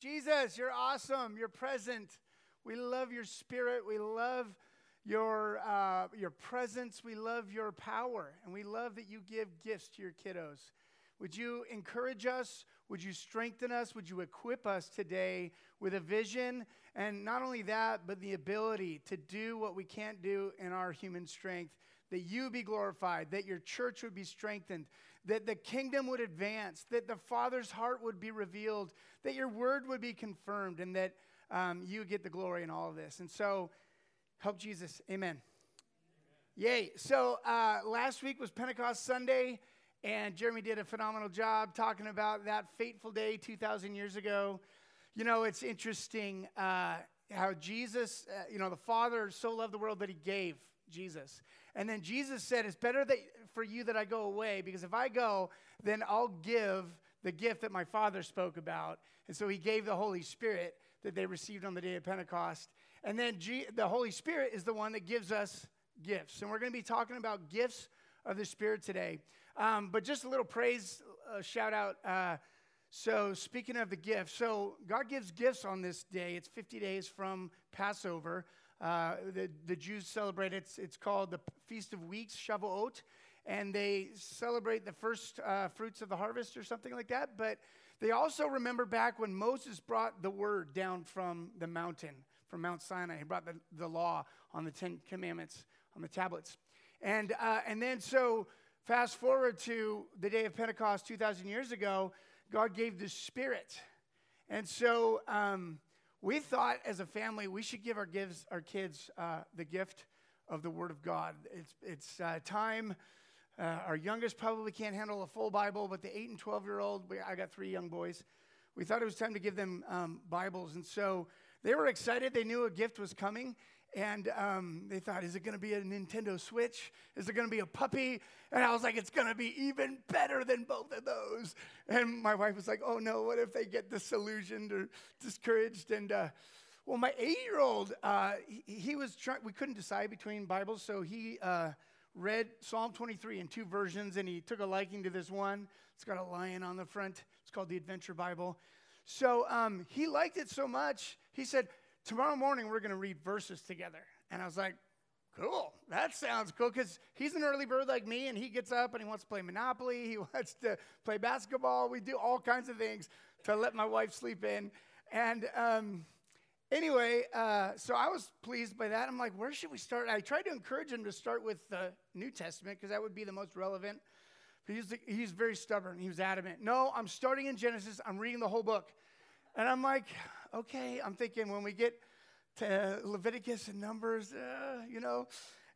Jesus, you're awesome. You're present. We love your spirit. We love your, uh, your presence. We love your power. And we love that you give gifts to your kiddos. Would you encourage us? Would you strengthen us? Would you equip us today with a vision? And not only that, but the ability to do what we can't do in our human strength. That you be glorified, that your church would be strengthened, that the kingdom would advance, that the Father's heart would be revealed, that your word would be confirmed, and that um, you get the glory in all of this. And so, help Jesus. Amen. Amen. Yay. So, uh, last week was Pentecost Sunday, and Jeremy did a phenomenal job talking about that fateful day 2,000 years ago. You know, it's interesting uh, how Jesus, uh, you know, the Father so loved the world that he gave Jesus. And then Jesus said, It's better that, for you that I go away, because if I go, then I'll give the gift that my Father spoke about. And so he gave the Holy Spirit that they received on the day of Pentecost. And then G- the Holy Spirit is the one that gives us gifts. And we're going to be talking about gifts of the Spirit today. Um, but just a little praise, uh, shout out. Uh, so, speaking of the gifts, so God gives gifts on this day. It's 50 days from Passover. Uh, the, the Jews celebrate it's, it's called the Feast of Weeks, Shavuot, and they celebrate the first uh, fruits of the harvest or something like that. But they also remember back when Moses brought the word down from the mountain, from Mount Sinai. He brought the, the law on the Ten Commandments on the tablets. And, uh, and then, so fast forward to the day of Pentecost 2,000 years ago, God gave the Spirit. And so um, we thought as a family we should give our, gives, our kids uh, the gift of the Word of God. It's, it's uh, time uh, our youngest probably can't handle a full Bible, but the 8 and 12 year old, I got three young boys, we thought it was time to give them um, Bibles. And so they were excited. They knew a gift was coming. And um, they thought, is it going to be a Nintendo Switch? Is it going to be a puppy? And I was like, it's going to be even better than both of those. And my wife was like, oh no, what if they get disillusioned or discouraged? And uh, well, my eight year old, uh, he, he, was trying, we couldn't decide between Bibles, so he, uh, read Psalm 23 in two versions, and he took a liking to this one. It's got a lion on the front. It's called the Adventure Bible. So um, he liked it so much, he said, Tomorrow morning we're going to read verses together. And I was like, Cool, that sounds cool because he's an early bird like me, and he gets up and he wants to play Monopoly. He wants to play basketball. We do all kinds of things to let my wife sleep in. And um, anyway, uh, so I was pleased by that. I'm like, where should we start? I tried to encourage him to start with the New Testament because that would be the most relevant. He's, he's very stubborn. He was adamant. No, I'm starting in Genesis. I'm reading the whole book. And I'm like, okay. I'm thinking when we get to Leviticus and Numbers, uh, you know.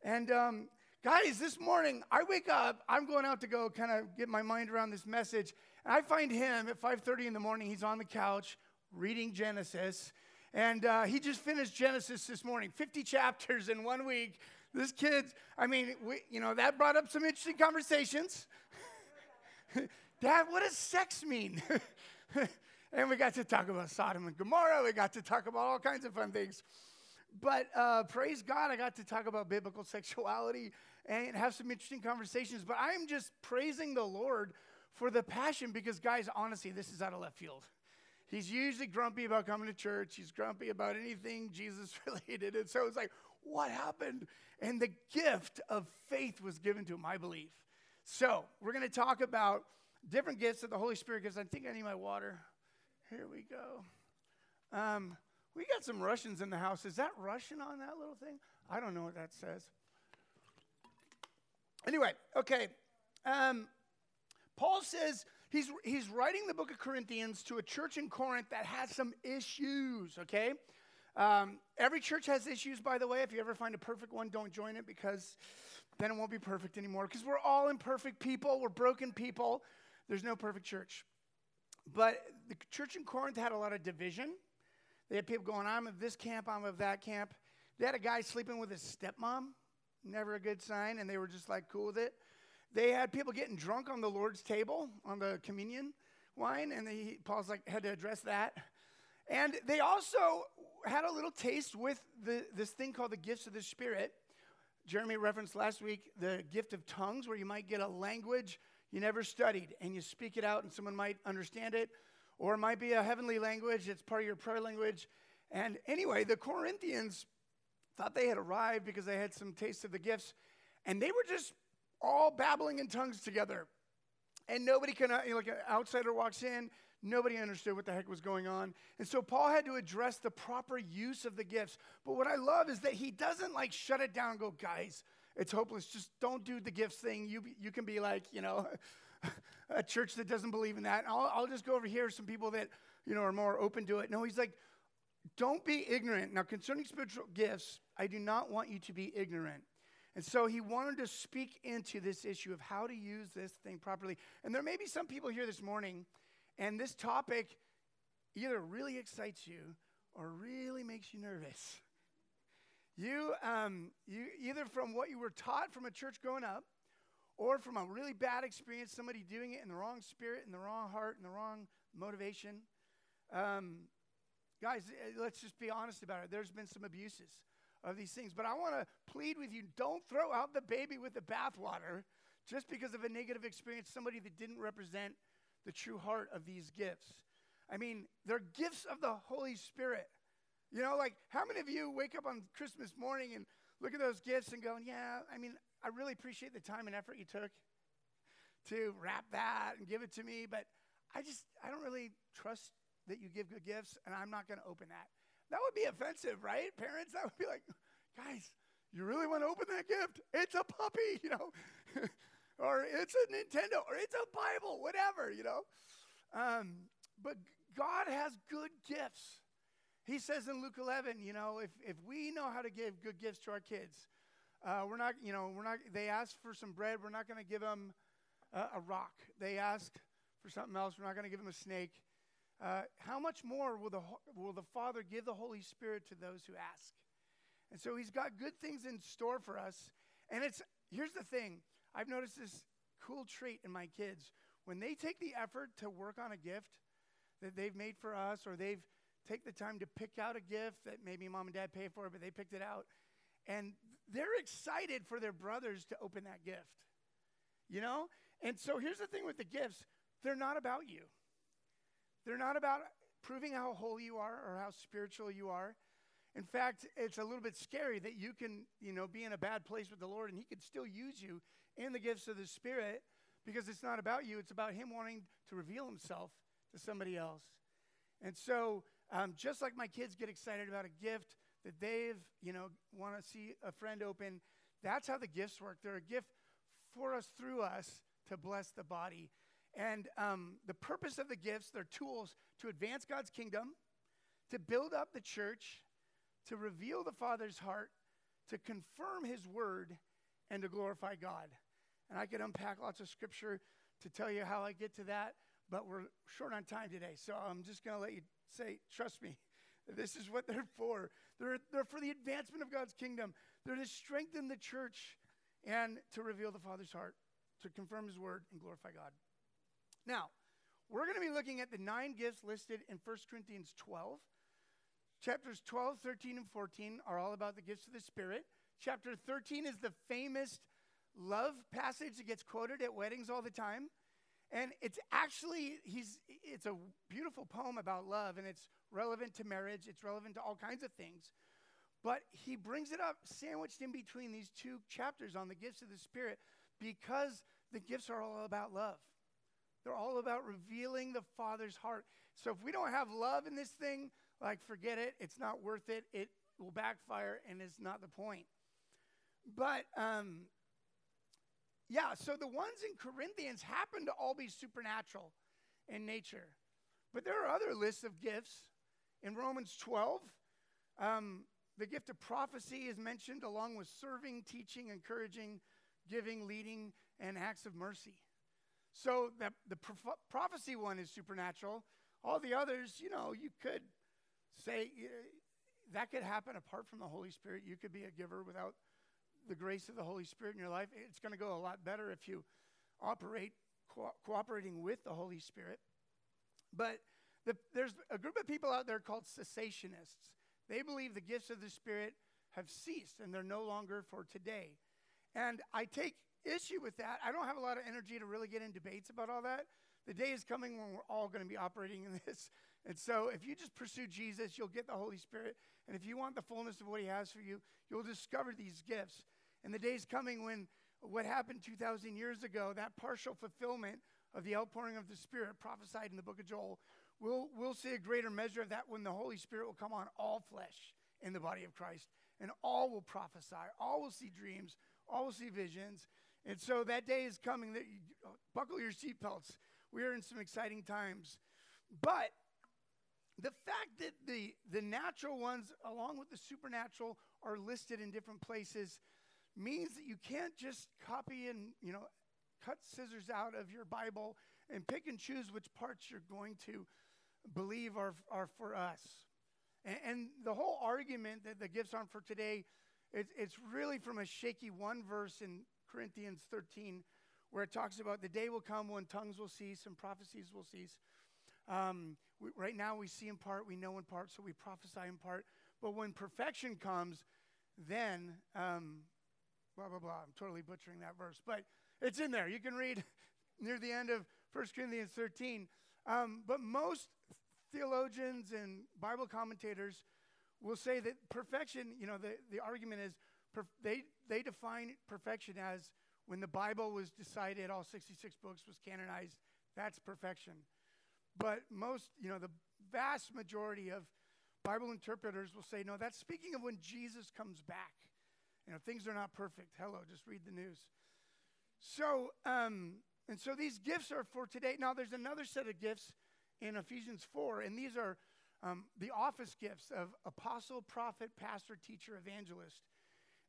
And um, guys, this morning I wake up. I'm going out to go kind of get my mind around this message. And I find him at 5:30 in the morning. He's on the couch reading Genesis and uh, he just finished Genesis this morning, 50 chapters in one week. This kid's, I mean, we, you know, that brought up some interesting conversations. Dad, what does sex mean? and we got to talk about Sodom and Gomorrah. We got to talk about all kinds of fun things. But uh, praise God, I got to talk about biblical sexuality and have some interesting conversations. But I'm just praising the Lord for the passion because, guys, honestly, this is out of left field. He's usually grumpy about coming to church. He's grumpy about anything Jesus related. And so it's like, what happened? And the gift of faith was given to him, I believe. So we're going to talk about different gifts of the Holy Spirit because I think I need my water. Here we go. Um, we got some Russians in the house. Is that Russian on that little thing? I don't know what that says. Anyway, okay. Um, Paul says he's, he's writing the book of Corinthians to a church in Corinth that has some issues, okay? Um, every church has issues, by the way. If you ever find a perfect one, don't join it because then it won't be perfect anymore. Because we're all imperfect people, we're broken people. There's no perfect church. But the church in Corinth had a lot of division. They had people going, I'm of this camp, I'm of that camp. They had a guy sleeping with his stepmom, never a good sign, and they were just like cool with it. They had people getting drunk on the Lord's table, on the communion wine, and they, Paul's like, had to address that. And they also had a little taste with the, this thing called the gifts of the Spirit. Jeremy referenced last week the gift of tongues, where you might get a language you never studied and you speak it out and someone might understand it. or it might be a heavenly language, it's part of your prayer language. And anyway, the Corinthians thought they had arrived because they had some taste of the gifts, and they were just all babbling in tongues together. And nobody can, uh, you know, like an outsider walks in, nobody understood what the heck was going on. And so Paul had to address the proper use of the gifts. But what I love is that he doesn't like shut it down and go, guys, it's hopeless. Just don't do the gifts thing. You, you can be like, you know, a church that doesn't believe in that. I'll, I'll just go over here, some people that, you know, are more open to it. No, he's like, don't be ignorant. Now, concerning spiritual gifts, I do not want you to be ignorant. And so he wanted to speak into this issue of how to use this thing properly. And there may be some people here this morning, and this topic either really excites you or really makes you nervous. You, um, you either from what you were taught from a church growing up, or from a really bad experience, somebody doing it in the wrong spirit, in the wrong heart, in the wrong motivation. Um, guys, eh, let's just be honest about it. There's been some abuses of these things. But I want to plead with you don't throw out the baby with the bathwater just because of a negative experience, somebody that didn't represent the true heart of these gifts. I mean, they're gifts of the Holy Spirit. You know, like how many of you wake up on Christmas morning and look at those gifts and go, yeah, I mean, I really appreciate the time and effort you took to wrap that and give it to me, but I just, I don't really trust that you give good gifts, and I'm not going to open that. That would be offensive, right? Parents, that would be like, guys, you really want to open that gift? It's a puppy, you know, or it's a Nintendo, or it's a Bible, whatever, you know. Um, but God has good gifts. He says in Luke 11, you know, if, if we know how to give good gifts to our kids, uh, we're not, you know, we're not, they ask for some bread, we're not going to give them a rock. They ask for something else, we're not going to give them a snake. Uh, how much more will the, will the Father give the Holy Spirit to those who ask? And so He's got good things in store for us. And it's, here's the thing I've noticed this cool trait in my kids. When they take the effort to work on a gift that they've made for us, or they've take the time to pick out a gift that maybe mom and dad paid for, but they picked it out, and they're excited for their brothers to open that gift. You know? And so here's the thing with the gifts they're not about you. They're not about proving how holy you are or how spiritual you are. In fact, it's a little bit scary that you can, you know, be in a bad place with the Lord and he could still use you in the gifts of the Spirit because it's not about you, it's about him wanting to reveal himself to somebody else. And so, um, just like my kids get excited about a gift that they've, you know, want to see a friend open, that's how the gifts work. They're a gift for us, through us, to bless the body. And um, the purpose of the gifts, they're tools to advance God's kingdom, to build up the church, to reveal the Father's heart, to confirm His word, and to glorify God. And I could unpack lots of scripture to tell you how I get to that, but we're short on time today. So I'm just going to let you say, trust me, this is what they're for. They're, they're for the advancement of God's kingdom, they're to strengthen the church and to reveal the Father's heart, to confirm His word, and glorify God. Now, we're going to be looking at the nine gifts listed in 1 Corinthians 12. Chapters 12, 13, and 14 are all about the gifts of the Spirit. Chapter 13 is the famous love passage that gets quoted at weddings all the time. And it's actually, he's, it's a beautiful poem about love, and it's relevant to marriage, it's relevant to all kinds of things. But he brings it up sandwiched in between these two chapters on the gifts of the Spirit because the gifts are all about love. They're all about revealing the Father's heart. So if we don't have love in this thing, like forget it, it's not worth it. It will backfire and it's not the point. But um, yeah, so the ones in Corinthians happen to all be supernatural in nature. But there are other lists of gifts. In Romans 12, um, the gift of prophecy is mentioned along with serving, teaching, encouraging, giving, leading, and acts of mercy. So the, the prof- prophecy one is supernatural. All the others, you know, you could say uh, that could happen apart from the Holy Spirit. You could be a giver without the grace of the Holy Spirit in your life. It's going to go a lot better if you operate co- cooperating with the Holy Spirit. But the, there's a group of people out there called cessationists. They believe the gifts of the Spirit have ceased and they're no longer for today. And I take issue with that. I don't have a lot of energy to really get in debates about all that The day is coming when we're all going to be operating in this. And so if you just pursue Jesus, you'll get the Holy Spirit. And if you want the fullness of what he has for you, you'll discover these gifts. And the day is coming when what happened 2,000 years ago, that partial fulfillment of the outpouring of the Spirit prophesied in the book of Joel, we'll, we'll see a greater measure of that when the Holy Spirit will come on all flesh in the body of Christ. And all will prophesy, all will see dreams, all will see visions. And so that day is coming that you buckle your seatbelts. We are in some exciting times. But the fact that the, the natural ones, along with the supernatural, are listed in different places means that you can't just copy and, you know, cut scissors out of your Bible and pick and choose which parts you're going to believe are, are for us. And, and the whole argument that the gifts aren't for today, it's, it's really from a shaky one verse in Corinthians 13 where it talks about the day will come when tongues will cease and prophecies will cease. Um, we, right now, we see in part, we know in part, so we prophesy in part. But when perfection comes, then, um, blah, blah, blah. I'm totally butchering that verse, but it's in there. You can read near the end of 1 Corinthians 13. Um, but most theologians and Bible commentators will say that perfection, you know, the, the argument is perf- they, they define perfection as when the Bible was decided, all 66 books was canonized, that's perfection. But most, you know, the vast majority of Bible interpreters will say, no, that's speaking of when Jesus comes back. You know, things are not perfect. Hello, just read the news. So, um, and so these gifts are for today. Now, there's another set of gifts in Ephesians 4, and these are um, the office gifts of apostle, prophet, pastor, teacher, evangelist.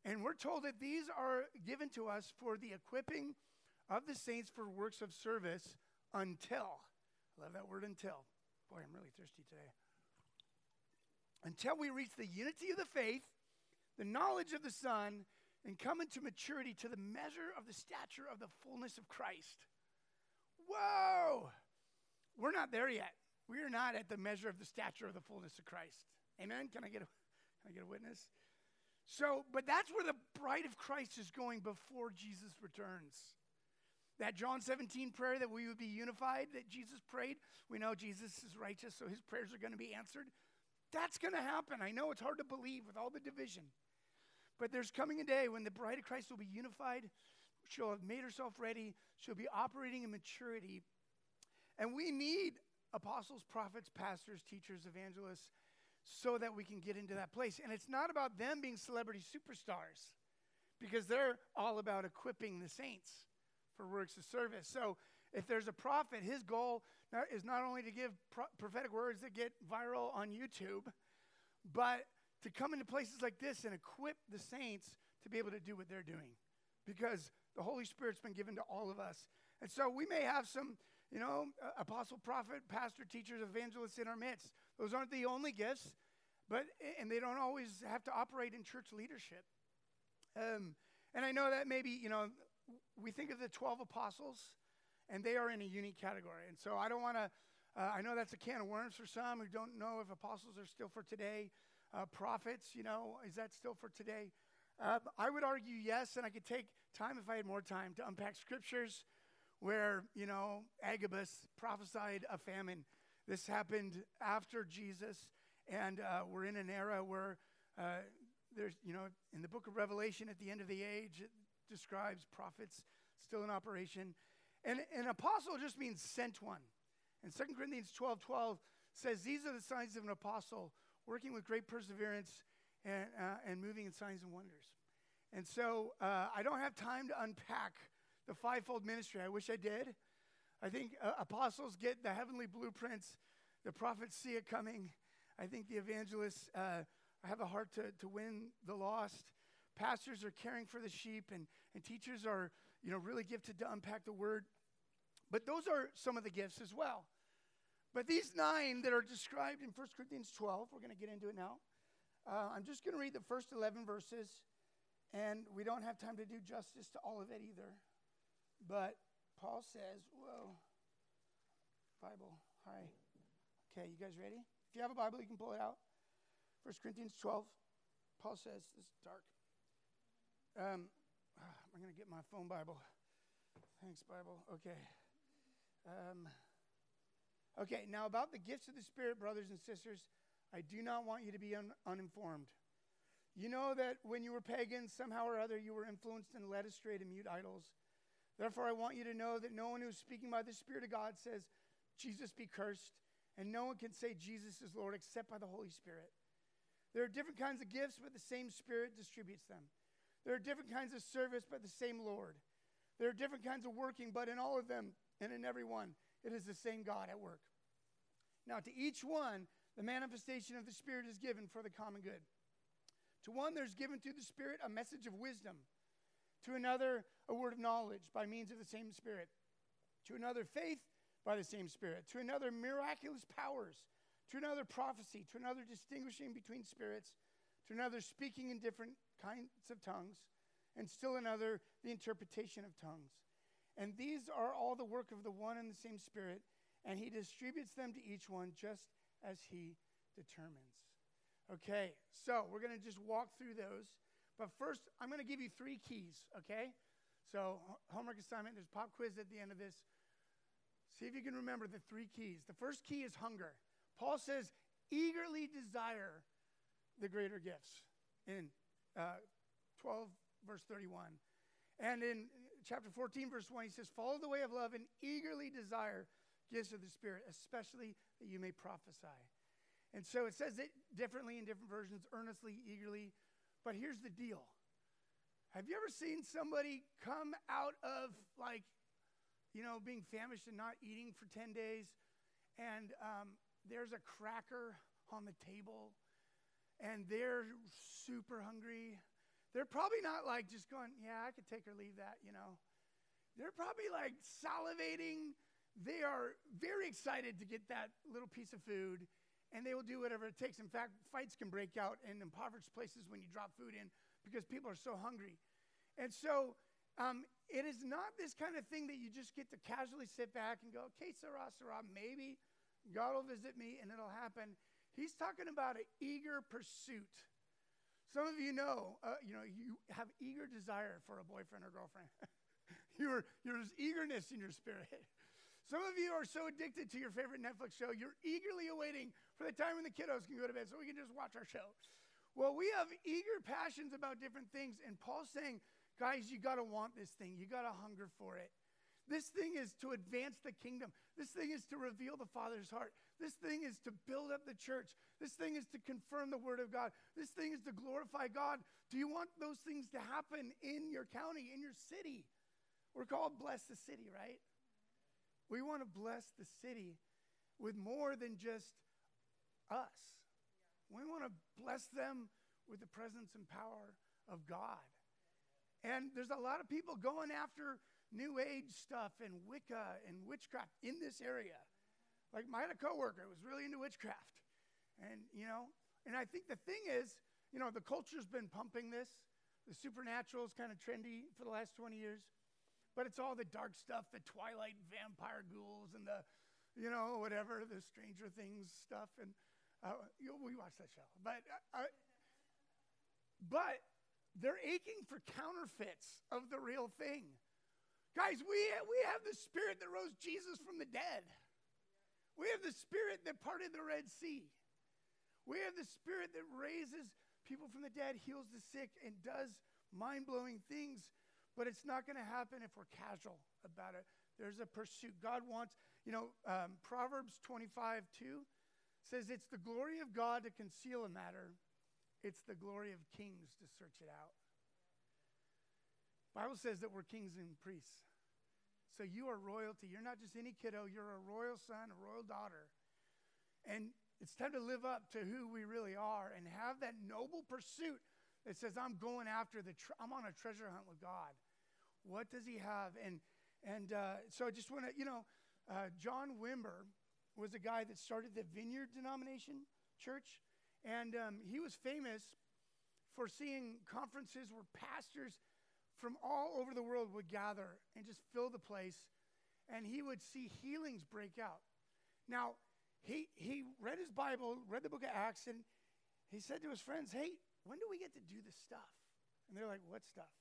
And we're told that these are given to us for the equipping of the saints for works of service until, I love that word until. Boy, I'm really thirsty today. Until we reach the unity of the faith, the knowledge of the Son, and come into maturity to the measure of the stature of the fullness of Christ. Whoa! We're not there yet. We are not at the measure of the stature of the fullness of Christ. Amen? Can I get a, can I get a witness? So, but that's where the bride of Christ is going before Jesus returns. That John 17 prayer that we would be unified, that Jesus prayed, we know Jesus is righteous, so his prayers are going to be answered. That's going to happen. I know it's hard to believe with all the division. But there's coming a day when the bride of Christ will be unified. She'll have made herself ready. She'll be operating in maturity. And we need apostles, prophets, pastors, teachers, evangelists, so that we can get into that place. And it's not about them being celebrity superstars because they're all about equipping the saints for works of service. So if there's a prophet, his goal is not only to give pro- prophetic words that get viral on YouTube, but to come into places like this and equip the saints to be able to do what they're doing because the Holy Spirit's been given to all of us. And so we may have some, you know, apostle, prophet, pastor, teachers, evangelists in our midst. Those aren't the only gifts, but and they don't always have to operate in church leadership. Um, and I know that maybe you know we think of the twelve apostles, and they are in a unique category. And so I don't want to. Uh, I know that's a can of worms for some who don't know if apostles are still for today. Uh, prophets, you know, is that still for today? Uh, I would argue yes, and I could take time if I had more time to unpack scriptures where, you know, Agabus prophesied a famine this happened after Jesus, and uh, we're in an era where uh, there's, you know, in the book of Revelation at the end of the age, it describes prophets still in operation. And an apostle just means sent one. And 2 Corinthians 12 12 says, These are the signs of an apostle working with great perseverance and, uh, and moving in signs and wonders. And so uh, I don't have time to unpack the fivefold ministry. I wish I did. I think uh, apostles get the heavenly blueprints, the prophets see it coming. I think the evangelists uh, have a heart to, to win the lost. Pastors are caring for the sheep, and, and teachers are you know, really gifted to unpack the word. But those are some of the gifts as well. But these nine that are described in 1 Corinthians 12, we're going to get into it now. Uh, I'm just going to read the first 11 verses, and we don't have time to do justice to all of it either. But Paul says, whoa, Bible, hi. Okay, you guys ready? If you have a Bible, you can pull it out. 1 Corinthians 12, Paul says, this is dark. Um, I'm going to get my phone Bible. Thanks, Bible. Okay. Um, Okay, now about the gifts of the Spirit, brothers and sisters, I do not want you to be un- uninformed. You know that when you were pagans, somehow or other, you were influenced and led astray to mute idols. Therefore, I want you to know that no one who is speaking by the Spirit of God says, Jesus be cursed, and no one can say Jesus is Lord except by the Holy Spirit. There are different kinds of gifts, but the same Spirit distributes them. There are different kinds of service, but the same Lord. There are different kinds of working, but in all of them and in every one, it is the same God at work. Now, to each one, the manifestation of the Spirit is given for the common good. To one, there's given through the Spirit a message of wisdom. To another, a word of knowledge by means of the same Spirit. To another, faith by the same Spirit. To another, miraculous powers. To another, prophecy. To another, distinguishing between spirits. To another, speaking in different kinds of tongues. And still another, the interpretation of tongues. And these are all the work of the one and the same Spirit, and He distributes them to each one just as He determines. Okay, so we're going to just walk through those. But first, I'm going to give you three keys, okay? So, homework assignment, there's pop quiz at the end of this. See if you can remember the three keys. The first key is hunger. Paul says, eagerly desire the greater gifts in uh, 12, verse 31. And in chapter 14, verse 1, he says, Follow the way of love and eagerly desire gifts of the Spirit, especially that you may prophesy. And so it says it differently in different versions earnestly, eagerly. But here's the deal Have you ever seen somebody come out of like, you know, being famished and not eating for 10 days, and um, there's a cracker on the table, and they're super hungry? They're probably not like just going, yeah, I could take or leave that, you know. They're probably like salivating. They are very excited to get that little piece of food, and they will do whatever it takes. In fact, fights can break out in impoverished places when you drop food in because people are so hungry. And so um, it is not this kind of thing that you just get to casually sit back and go, okay, Sarah, Sarah, maybe God will visit me and it'll happen. He's talking about an eager pursuit some of you know, uh, you know, you have eager desire for a boyfriend or girlfriend. your, there's eagerness in your spirit. Some of you are so addicted to your favorite Netflix show, you're eagerly awaiting for the time when the kiddos can go to bed so we can just watch our show. Well, we have eager passions about different things, and Paul's saying, guys, you got to want this thing, you got to hunger for it. This thing is to advance the kingdom. This thing is to reveal the Father's heart. This thing is to build up the church. This thing is to confirm the Word of God. This thing is to glorify God. Do you want those things to happen in your county, in your city? We're called Bless the City, right? We want to bless the city with more than just us. We want to bless them with the presence and power of God. And there's a lot of people going after New Age stuff and Wicca and witchcraft in this area. Like, I had a coworker who was really into witchcraft. And, you know, and I think the thing is, you know, the culture's been pumping this. The supernatural is kind of trendy for the last 20 years. But it's all the dark stuff, the Twilight vampire ghouls and the, you know, whatever, the Stranger Things stuff. And uh, you know, we watched that show. But, uh, uh, but they're aching for counterfeits of the real thing. Guys, we, we have the spirit that rose Jesus from the dead. We have the spirit that parted the Red Sea. We have the spirit that raises people from the dead, heals the sick, and does mind blowing things. But it's not going to happen if we're casual about it. There's a pursuit. God wants, you know, um, Proverbs 25 2 says, It's the glory of God to conceal a matter, it's the glory of kings to search it out. Bible says that we're kings and priests. So you are royalty. You're not just any kiddo, you're a royal son, a royal daughter. And it's time to live up to who we really are and have that noble pursuit that says, I'm going after the, I'm on a treasure hunt with God. What does he have? And, and uh, so I just want to, you know, uh, John Wimber was a guy that started the Vineyard denomination church. And um, he was famous for seeing conferences where pastors from all over the world would gather and just fill the place, and he would see healings break out. Now, he, he read his Bible, read the book of Acts, and he said to his friends, Hey, when do we get to do this stuff? And they're like, What stuff?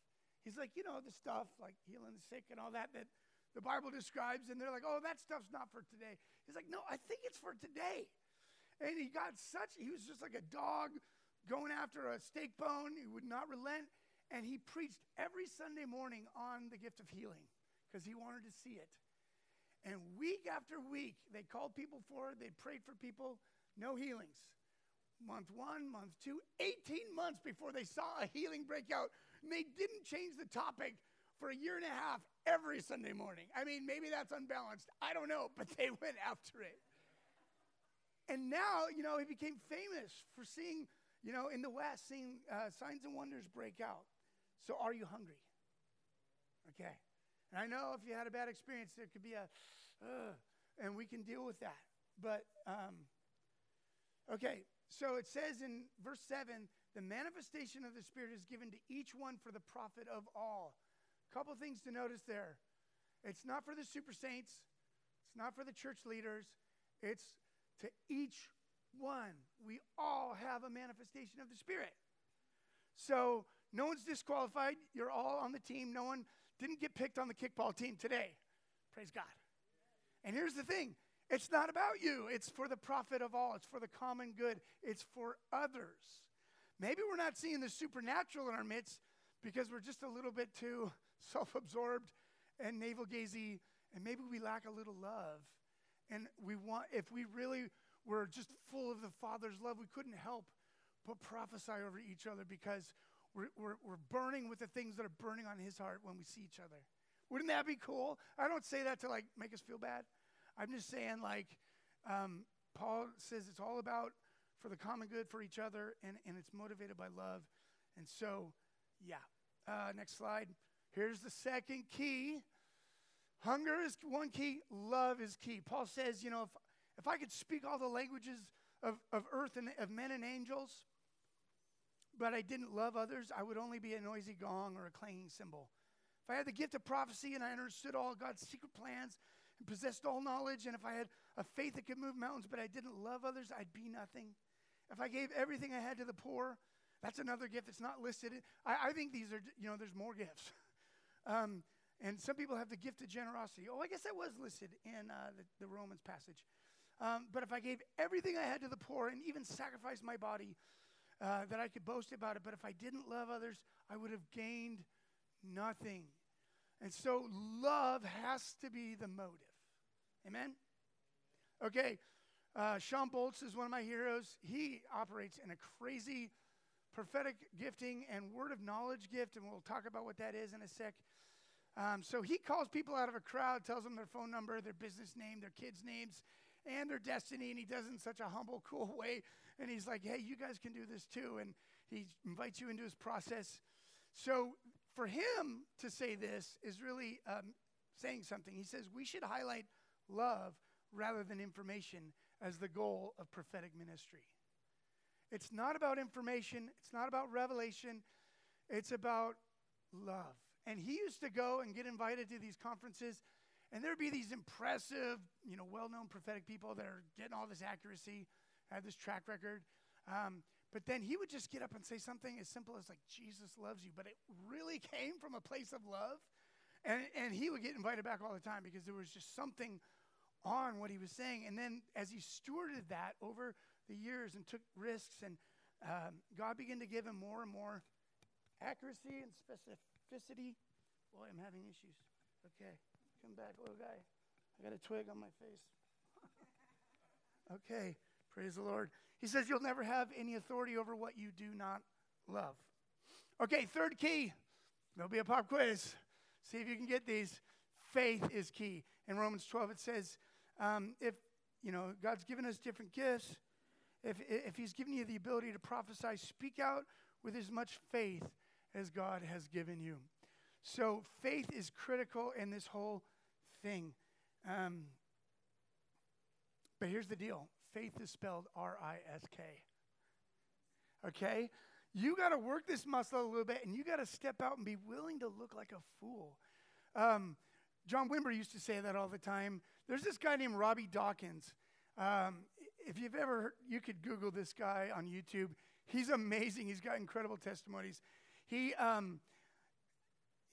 He's like, You know, the stuff like healing the sick and all that that the Bible describes, and they're like, oh, that stuff's not for today. He's like, no, I think it's for today. And he got such, he was just like a dog going after a steak bone. He would not relent. And he preached every Sunday morning on the gift of healing because he wanted to see it. And week after week, they called people forward, they prayed for people, no healings. Month one, month two, 18 months before they saw a healing breakout. And they didn't change the topic for a year and a half every Sunday morning. I mean, maybe that's unbalanced. I don't know, but they went after it. And now, you know, he became famous for seeing, you know, in the West, seeing uh, signs and wonders break out. So, are you hungry? Okay. And I know if you had a bad experience, there could be a, uh, and we can deal with that. But, um, okay, so it says in verse 7 the manifestation of the Spirit is given to each one for the profit of all. Couple things to notice there. It's not for the super saints, it's not for the church leaders, it's to each one. We all have a manifestation of the Spirit. So no one's disqualified. You're all on the team. No one didn't get picked on the kickball team today. Praise God. And here's the thing it's not about you, it's for the profit of all, it's for the common good, it's for others. Maybe we're not seeing the supernatural in our midst because we're just a little bit too self absorbed and navel gazy, and maybe we lack a little love. And we want, if we really were just full of the Father's love, we couldn't help but prophesy over each other because we're, we're, we're burning with the things that are burning on His heart when we see each other. Wouldn't that be cool? I don't say that to like make us feel bad. I'm just saying, like, um, Paul says it's all about for the common good for each other, and, and it's motivated by love. And so, yeah. Uh, next slide. Here's the second key hunger is one key, love is key. Paul says, you know, if, if I could speak all the languages of, of earth and of men and angels, but I didn't love others, I would only be a noisy gong or a clanging cymbal. If I had the gift of prophecy and I understood all God's secret plans and possessed all knowledge, and if I had a faith that could move mountains, but I didn't love others, I'd be nothing. If I gave everything I had to the poor, that's another gift that's not listed. I, I think these are, you know, there's more gifts. Um, and some people have the gift of generosity. Oh, I guess that was listed in uh, the, the, Romans passage. Um, but if I gave everything I had to the poor and even sacrificed my body, uh, that I could boast about it, but if I didn't love others, I would have gained nothing. And so love has to be the motive. Amen? Okay, uh, Shawn Bolz is one of my heroes. He operates in a crazy prophetic gifting and word of knowledge gift, and we'll talk about what that is in a sec. Um, so he calls people out of a crowd, tells them their phone number, their business name, their kids' names, and their destiny, and he does it in such a humble, cool way. And he's like, hey, you guys can do this too. And he invites you into his process. So for him to say this is really um, saying something. He says we should highlight love rather than information as the goal of prophetic ministry. It's not about information, it's not about revelation, it's about love. And he used to go and get invited to these conferences, and there'd be these impressive, you know, well known prophetic people that are getting all this accuracy, have this track record. Um, but then he would just get up and say something as simple as, like, Jesus loves you. But it really came from a place of love. And, and he would get invited back all the time because there was just something on what he was saying. And then as he stewarded that over the years and took risks, and um, God began to give him more and more accuracy and specificity. Boy, I'm having issues. Okay, come back, little guy. I got a twig on my face. okay, praise the Lord. He says you'll never have any authority over what you do not love. Okay, third key. There'll be a pop quiz. See if you can get these. Faith is key. In Romans 12, it says, um, if you know God's given us different gifts, if, if He's given you the ability to prophesy, speak out with as much faith as God has given you. So, faith is critical in this whole thing. Um, but here's the deal faith is spelled R I S K. Okay? You got to work this muscle a little bit and you got to step out and be willing to look like a fool. Um, John Wimber used to say that all the time. There's this guy named Robby Dawkins. Um, if you've ever, you could Google this guy on YouTube. He's amazing. He's got incredible testimonies. He, um,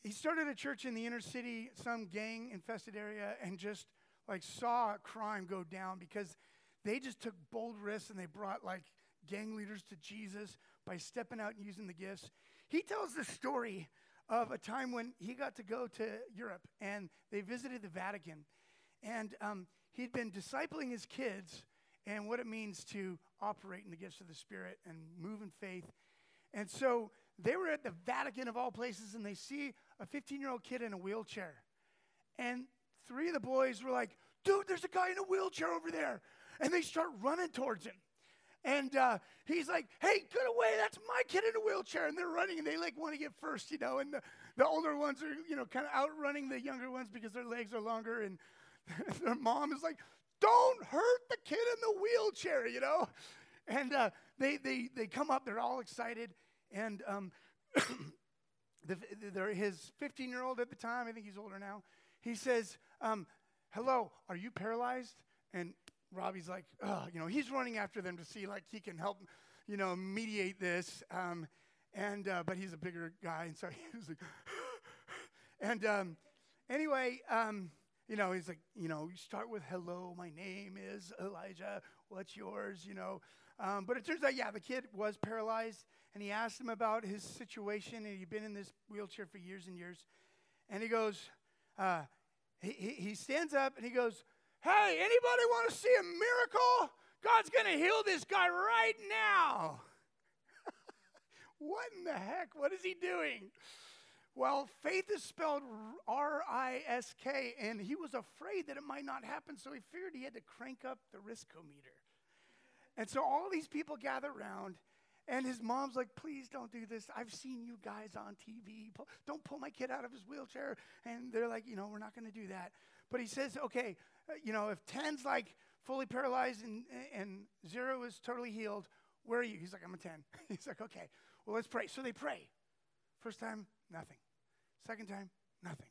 he started a church in the inner city, some gang infested area, and just like saw crime go down because they just took bold risks and they brought like gang leaders to Jesus by stepping out and using the gifts. He tells the story of a time when he got to go to Europe and they visited the Vatican. And um, he'd been discipling his kids and what it means to operate in the gifts of the Spirit and move in faith. And so they were at the Vatican of all places and they see a 15 year old kid in a wheelchair. And three of the boys were like, dude, there's a guy in a wheelchair over there. And they start running towards him. And uh, he's like, hey, get away. That's my kid in a wheelchair. And they're running and they like want to get first, you know. And the, the older ones are, you know, kind of outrunning the younger ones because their legs are longer. And their mom is like, don't hurt the kid in the wheelchair, you know. And uh, they, they, they come up, they're all excited. And um, the, the, his 15 year old at the time, I think he's older now, he says, um, Hello, are you paralyzed? And Robby's like, oh, you know, he's running after them to see like he can help, you know, mediate this. Um, and uh, but he's a bigger guy, and so he was like, and um, anyway, um, you know, he's like, you know, you start with hello, my name is Elijah. What's yours? You know, um, but it turns out, yeah, the kid was paralyzed, and he asked him about his situation, and he'd been in this wheelchair for years and years, and he goes, uh, he, he stands up and he goes, Hey, anybody want to see a miracle? God's going to heal this guy right now. what in the heck? What is he doing? Well, faith is spelled R I S K, and he was afraid that it might not happen, so he figured he had to crank up the riskometer. And so all these people gather around, and his mom's like, please don't do this. I've seen you guys on TV. Don't pull my kid out of his wheelchair. And they're like, you know, we're not going to do that. But he says, okay, uh, you know, if 10's like fully paralyzed and, and zero is totally healed, where are you? He's like, I'm a 10. He's like, okay, well, let's pray. So they pray. First time, nothing. Second time, nothing.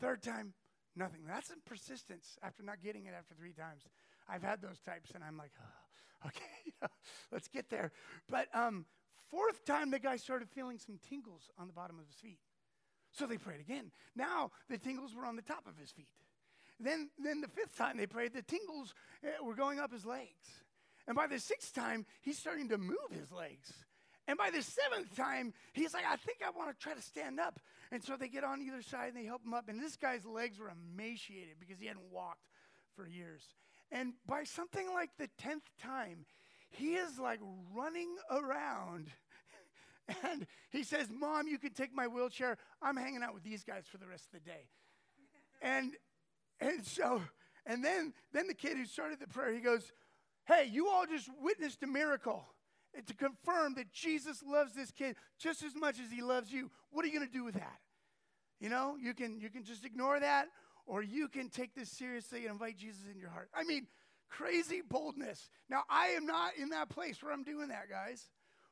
Third time, nothing. That's some persistence after not getting it after three times. I've had those types, and I'm like, oh, okay, let's get there. But um, fourth time, the guy started feeling some tingles on the bottom of his feet. So they prayed again. Now the tingles were on the top of his feet. Then, then the fifth time they prayed, the tingles uh, were going up his legs. And by the sixth time, he's starting to move his legs. And by the seventh time, he's like, I think I want to try to stand up. And so they get on either side and they help him up. And this guy's legs were emaciated because he hadn't walked for years. And by something like the 10th time, he is like running around. And he says, Mom, you can take my wheelchair. I'm hanging out with these guys for the rest of the day. and and so, and then then the kid who started the prayer, he goes, Hey, you all just witnessed a miracle and to confirm that Jesus loves this kid just as much as he loves you. What are you to do with that? You know, you can you can just ignore that, or you can take this seriously and invite Jesus in your heart. I mean, crazy boldness. Now, I am not in that place where I'm doing that, guys,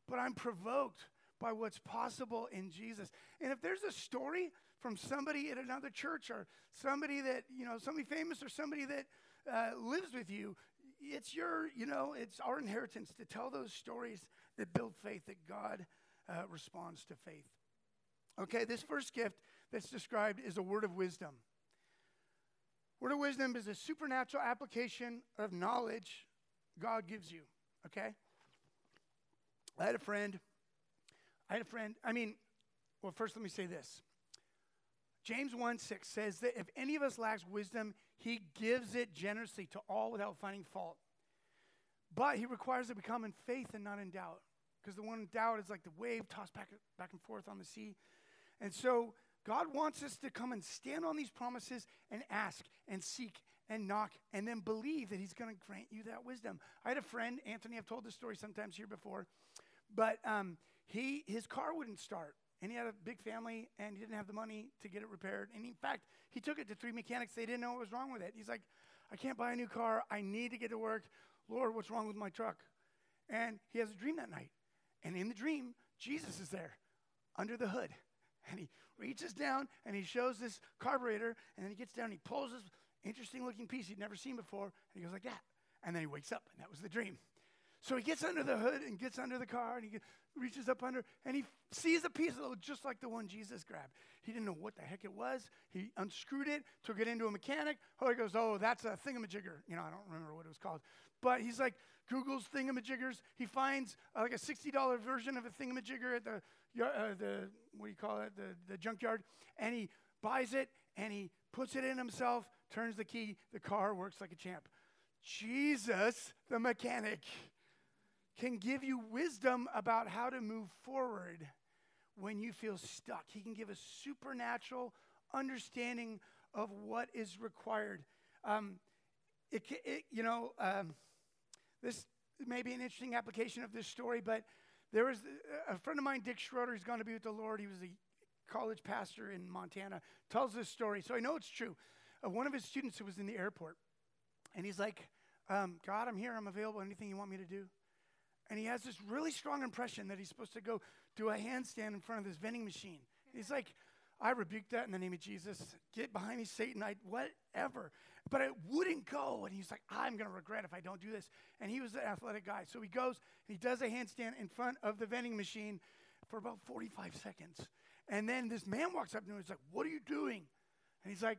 but I'm provoked by what's possible in Jesus. And if there's a story from somebody at another church or somebody that, you know, somebody famous or somebody that uh, lives with you, it's your, you know, it's our inheritance to tell those stories that build faith, that God uh, responds to faith. Okay, this first gift that's described is a word of wisdom. Word of wisdom is a supernatural application of knowledge God gives you. Okay? I had a friend. I had a friend. I mean, well, first let me say this. James 1 6 says that if any of us lacks wisdom, he gives it generously to all without finding fault. But he requires that we come in faith and not in doubt. Because the one in doubt is like the wave tossed back, back and forth on the sea. And so God wants us to come and stand on these promises and ask and seek and knock and then believe that he's going to grant you that wisdom. I had a friend, Anthony, I've told this story sometimes here before, but um, he, his car wouldn't start and he had a big family and he didn't have the money to get it repaired. And in fact, he took it to three mechanics. They didn't know what was wrong with it. He's like, I can't buy a new car. I need to get to work. Lord, what's wrong with my truck? And he has a dream that night. And in the dream, Jesus is there under the hood. And he reaches down and he shows this carburetor. And then he gets down and he pulls this interesting looking piece he'd never seen before. And he goes like that. And then he wakes up. And that was the dream. So he gets under the hood and gets under the car and he reaches up under and he sees a piece of just like the one Jesus grabbed. He didn't know what the heck it was. He unscrewed it, took it into a mechanic. Oh, he goes, Oh, that's a thingamajigger. You know, I don't remember what it was called. But he's like, Google's thingamajiggers. He finds uh, like a $60 version of a thingamajigger at the, uh, the what do you call it, the, the junkyard. And he buys it and he puts it in himself, turns the key. The car works like a champ. Jesus, the mechanic, can give you wisdom about how to move forward when you feel stuck. He can give a supernatural understanding of what is required. Um, it, it, you know, um, this may be an interesting application of this story, but there was a friend of mine, Dick Schroeder, who's going to be with the Lord. He was a college pastor in Montana, tells this story, so I know it's true. Uh, one of his students who was in the airport, and he's like, um, God, I'm here, I'm available, anything you want me to do? And he has this really strong impression that he's supposed to go do a handstand in front of this vending machine. He's like, I rebuke that in the name of Jesus. Get behind me, Satan. I whatever. But it wouldn't go. And he's like, I'm going to regret if I don't do this. And he was an athletic guy. So he goes and he does a handstand in front of the vending machine for about 45 seconds. And then this man walks up to him and he's like, What are you doing? And he's like,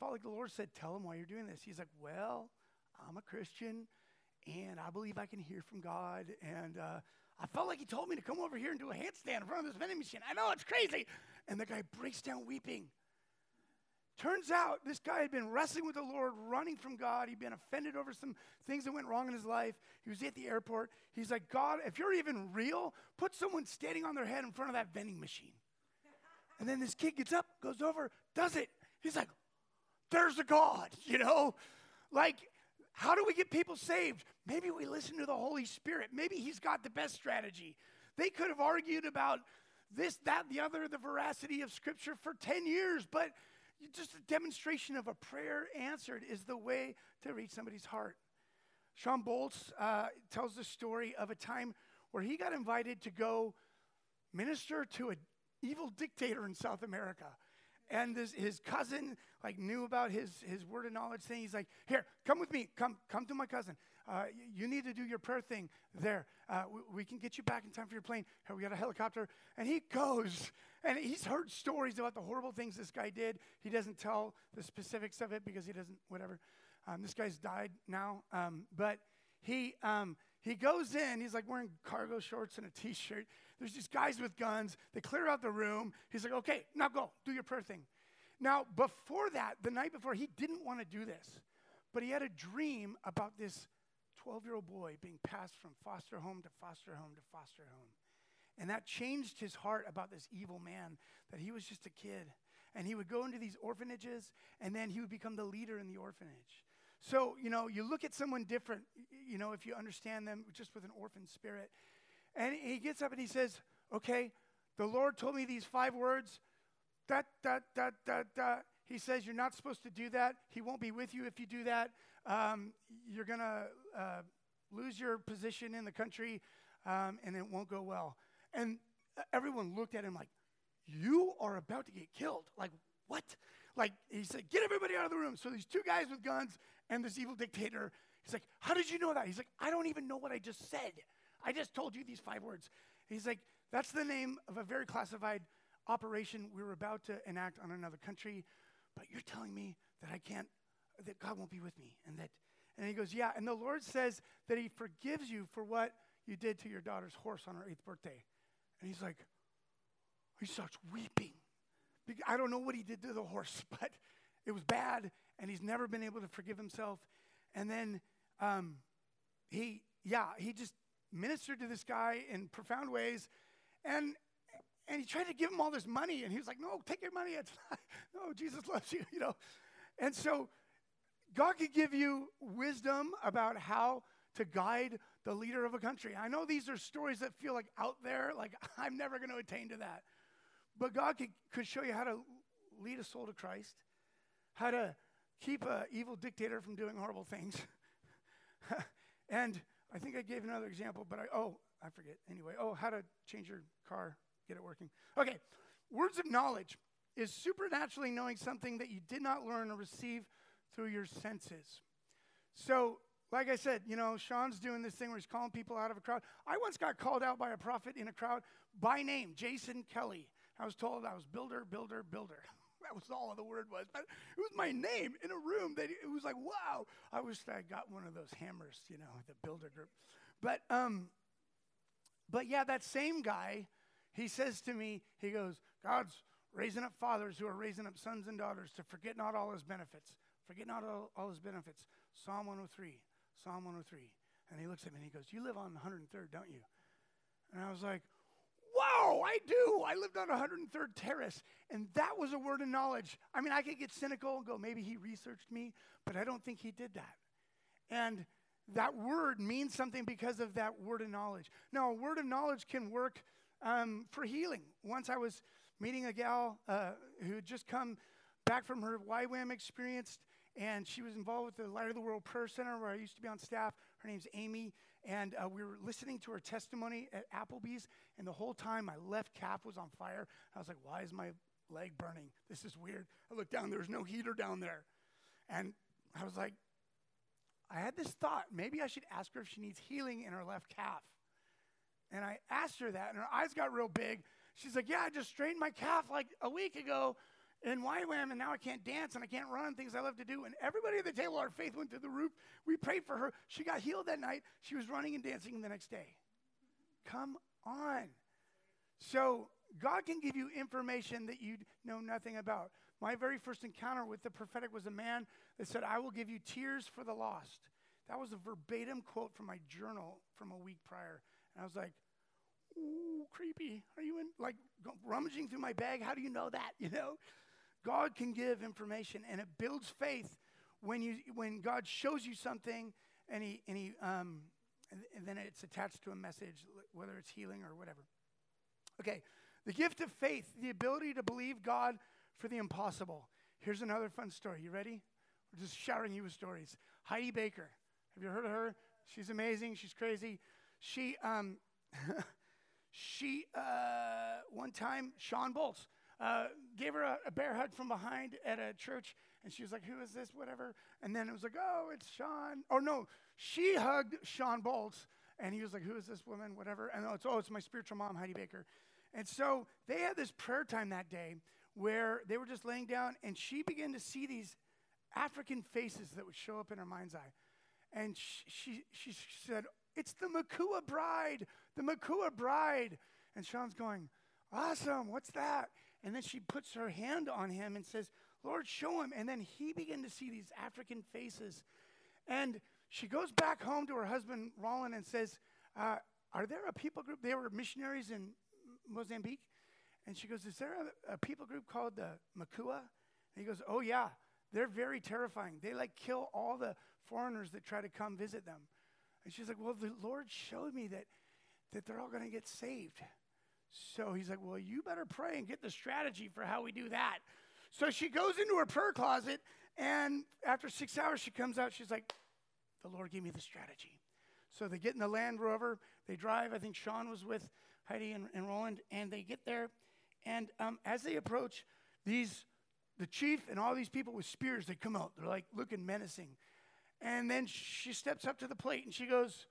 felt like the Lord said, Tell him why you're doing this. He's like, Well, I'm a Christian and I believe I can hear from God. And uh, I felt like He told me to come over here and do a handstand in front of this vending machine. I know it's crazy. And the guy breaks down weeping. Turns out this guy had been wrestling with the Lord, running from God. He'd been offended over some things that went wrong in his life. He was at the airport. He's like, God, if you're even real, put someone standing on their head in front of that vending machine. And then this kid gets up, goes over, does it. He's like, there's a God, you know? Like, how do we get people saved? Maybe we listen to the Holy Spirit. Maybe He's got the best strategy. They could have argued about this, that, the other, the veracity of Scripture for 10 years, but just a demonstration of a prayer answered is the way to reach somebody's heart. Shawn Bolz uh, tells the story of a time where he got invited to go minister to an evil dictator in South America and this, his cousin like knew about his, his word of knowledge thing. He's like, here, come with me. Come, come to my cousin. Uh, you need to do your prayer thing there. Uh, we, we, can get you back in time for your plane. Here, we got a helicopter. And he goes, and he's heard stories about the horrible things this guy did. He doesn't tell the specifics of it because he doesn't, whatever. Um, this guy's died now. Um, but he, um, he goes in, he's like wearing cargo shorts and a t shirt. There's these guys with guns. They clear out the room. He's like, okay, now go, do your prayer thing. Now, before that, the night before, he didn't want to do this, but he had a dream about this 12 year old boy being passed from foster home to foster home to foster home. And that changed his heart about this evil man, that he was just a kid. And he would go into these orphanages, and then he would become the leader in the orphanage. So, you know, you look at someone different, you know, if you understand them just with an orphan spirit. And he gets up and he says, Okay, the Lord told me these five words. Da, da, da, da, da. He says, You're not supposed to do that. He won't be with you if you do that. Um, you're going to uh, lose your position in the country um, and it won't go well. And everyone looked at him like, You are about to get killed. Like, what? Like, he said, Get everybody out of the room. So these two guys with guns and this evil dictator, he's like, How did you know that? He's like, I don't even know what I just said. I just told you these five words. He's like, that's the name of a very classified operation we were about to enact on another country, but you're telling me that I can't, that God won't be with me. And that, and he goes, yeah. And the Lord says that he forgives you for what you did to your daughter's horse on her eighth birthday. And he's like, he starts weeping. I don't know what he did to the horse, but it was bad, and he's never been able to forgive himself. And then um, he, yeah, he just ministered to this guy in profound ways. And, and he tried to give him all this money. And he was like, no, take your money. It's not, no, Jesus loves you, you know. And so God could give you wisdom about how to guide the leader of a country. I know these are stories that feel like out there, like I'm never going to attain to that. But God could, could show you how to lead a soul to Christ, how to keep an evil dictator from doing horrible things, and I think I gave another example, but I, oh, I forget. Anyway, oh, how to change your car, get it working. Okay, words of knowledge is supernaturally knowing something that you did not learn or receive through your senses. So like I said, you know, Shawn's doing this thing where he's calling people out of a crowd. I once got called out by a prophet in a crowd by name, Jason Kelly. I was told I was builder, builder, builder. that was all the word was. But it was my name in a room that it was like, wow. I wish I got one of those hammers, you know, the builder group. But um, but yeah, that same guy, he says to me, he goes, God's raising up fathers who are raising up sons and daughters to forget not all his benefits. Forget not all, all his benefits. Psalm 103. Psalm 103. And he looks at me and he goes, You live on 103rd, don't you? And I was like, I do. I lived on 103rd Terrace. And that was a word of knowledge. I mean, I could get cynical and go, maybe he researched me, but I don't think he did that. And that word means something because of that word of knowledge. Now, a word of knowledge can work um, for healing. Once I was meeting a gal uh, who had just come back from her YWAM experience, and she was involved with the Light of the World Prayer Center where I used to be on staff. Her name's Amy, and uh, we were listening to her testimony at Applebee's, and the whole time my left calf was on fire. I was like, why is my leg burning? This is weird. I looked down, there was no heater down there. And I was like, I had this thought, maybe I should ask her if she needs healing in her left calf. And I asked her that, and her eyes got real big. She's like, Yeah, I just strained my calf like a week ago in YWAM, and now I can't dance and I can't run things I love to do. And everybody at the table, our faith went to the roof. We prayed for her. She got healed that night. She was running and dancing the next day. Come on. So, God can give you information that you know nothing about. My very first encounter with the prophetic was a man that said, I will give you tears for the lost. That was a verbatim quote from my journal from a week prior. And I was like, ooh, creepy. Are you in, like, rummaging through my bag? How do you know that? You know? God can give information, and it builds faith when, you, when God shows you something and, he, and, he, um, and, then it's attached to a message, whether it's healing or whatever. Okay, the gift of faith, the ability to believe God for the impossible. Here's another fun story. You ready? We're just showering you with stories. Heidi Baker. Have you heard of her? She's amazing. She's crazy. She, um, she, uh, one time, Shawn Bolz uh, gave her a, a, bear hug from behind at a church, and she was like, Who is this? Whatever. And then it was like, Oh, it's Shawn. Or no, she hugged Shawn Bolz, and he was like, Who is this woman? Whatever. And oh, it's, oh, it's my spiritual mom, Heidi Baker. And so they had this prayer time that day where they were just laying down, and she began to see these African faces that would show up in her mind's eye. And she, she, she said, It's the Makua bride, the Makua bride. And Shawn's going, Awesome, what's that? And then she puts her hand on him and says, Lord, show him. And then he began to see these African faces. And she goes back home to her husband, Rolland, and says, uh, Are there a people group? They were missionaries in Mozambique. And she goes, Is there a, a people group called the Makua? And he goes, Oh, yeah. They're very terrifying. They like kill all the foreigners that try to come visit them. And she's like, Well, the Lord showed me that, that they're all going to get saved. So he's like, Well, you better pray and get the strategy for how we do that. So she goes into her prayer closet, and after six hours, she comes out. She's like, The Lord gave me the strategy. So they get in the Land Rover, they drive. I think Shawn was with Heidi and, and Rolland, and they get there. And um, as they approach, these the chief and all these people with spears, they come out. They're like looking menacing. And then she steps up to the plate and she goes,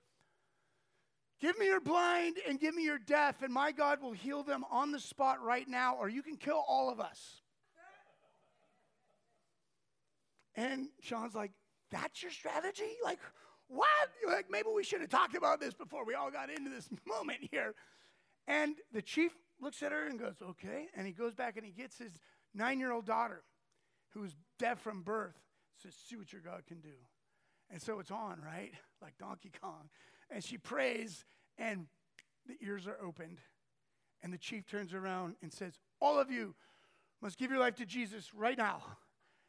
Give me your blind and give me your deaf, and my God will heal them on the spot right now, or you can kill all of us. And Shawn's like, That's your strategy? Like, what? Like, maybe we should have talked about this before we all got into this moment here. And the chief looks at her and goes, Okay. And he goes back and he gets his nine year old daughter, who's deaf from birth, says, See what your God can do. And so it's on, right? Like Donkey Kong and she prays, and the ears are opened. And the chief turns around and says, All of you must give your life to Jesus right now.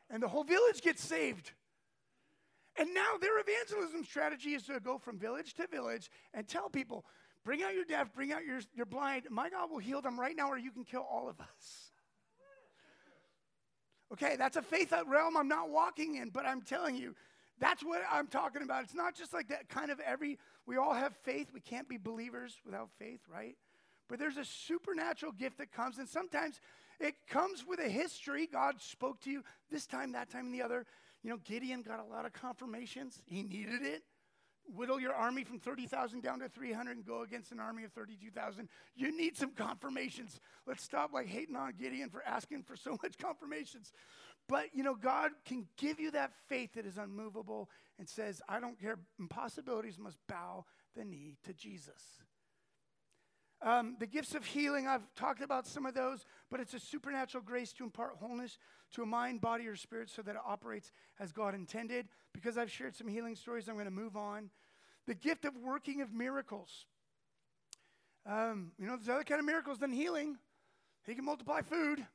And the whole village gets saved. And now their evangelism strategy is to go from village to village and tell people, bring out your deaf, bring out your, your blind. My God will heal them right now, or you can kill all of us. Okay, that's a faith realm I'm not walking in, but I'm telling you, that's what I'm talking about. It's not just like that kind of every, we all have faith. We can't be believers without faith, right? But there's a supernatural gift that comes, and sometimes it comes with a history. God spoke to you this time, that time, and the other. You know, Gideon got a lot of confirmations. He needed it, whittle your army from 30,000 down to 300 and go against an army of 32,000. You need some confirmations. Let's stop like hating on Gideon for asking for so much confirmations. But, you know, God can give you that faith that is unmovable and says, I don't care. Impossibilities must bow the knee to Jesus. Um, the gifts of healing, I've talked about some of those, but it's a supernatural grace to impart wholeness to a mind, body, or spirit so that it operates as God intended. Because I've shared some healing stories, I'm going to move on. The gift of working of miracles. Um, you know, there's other kind of miracles than healing. He can multiply food,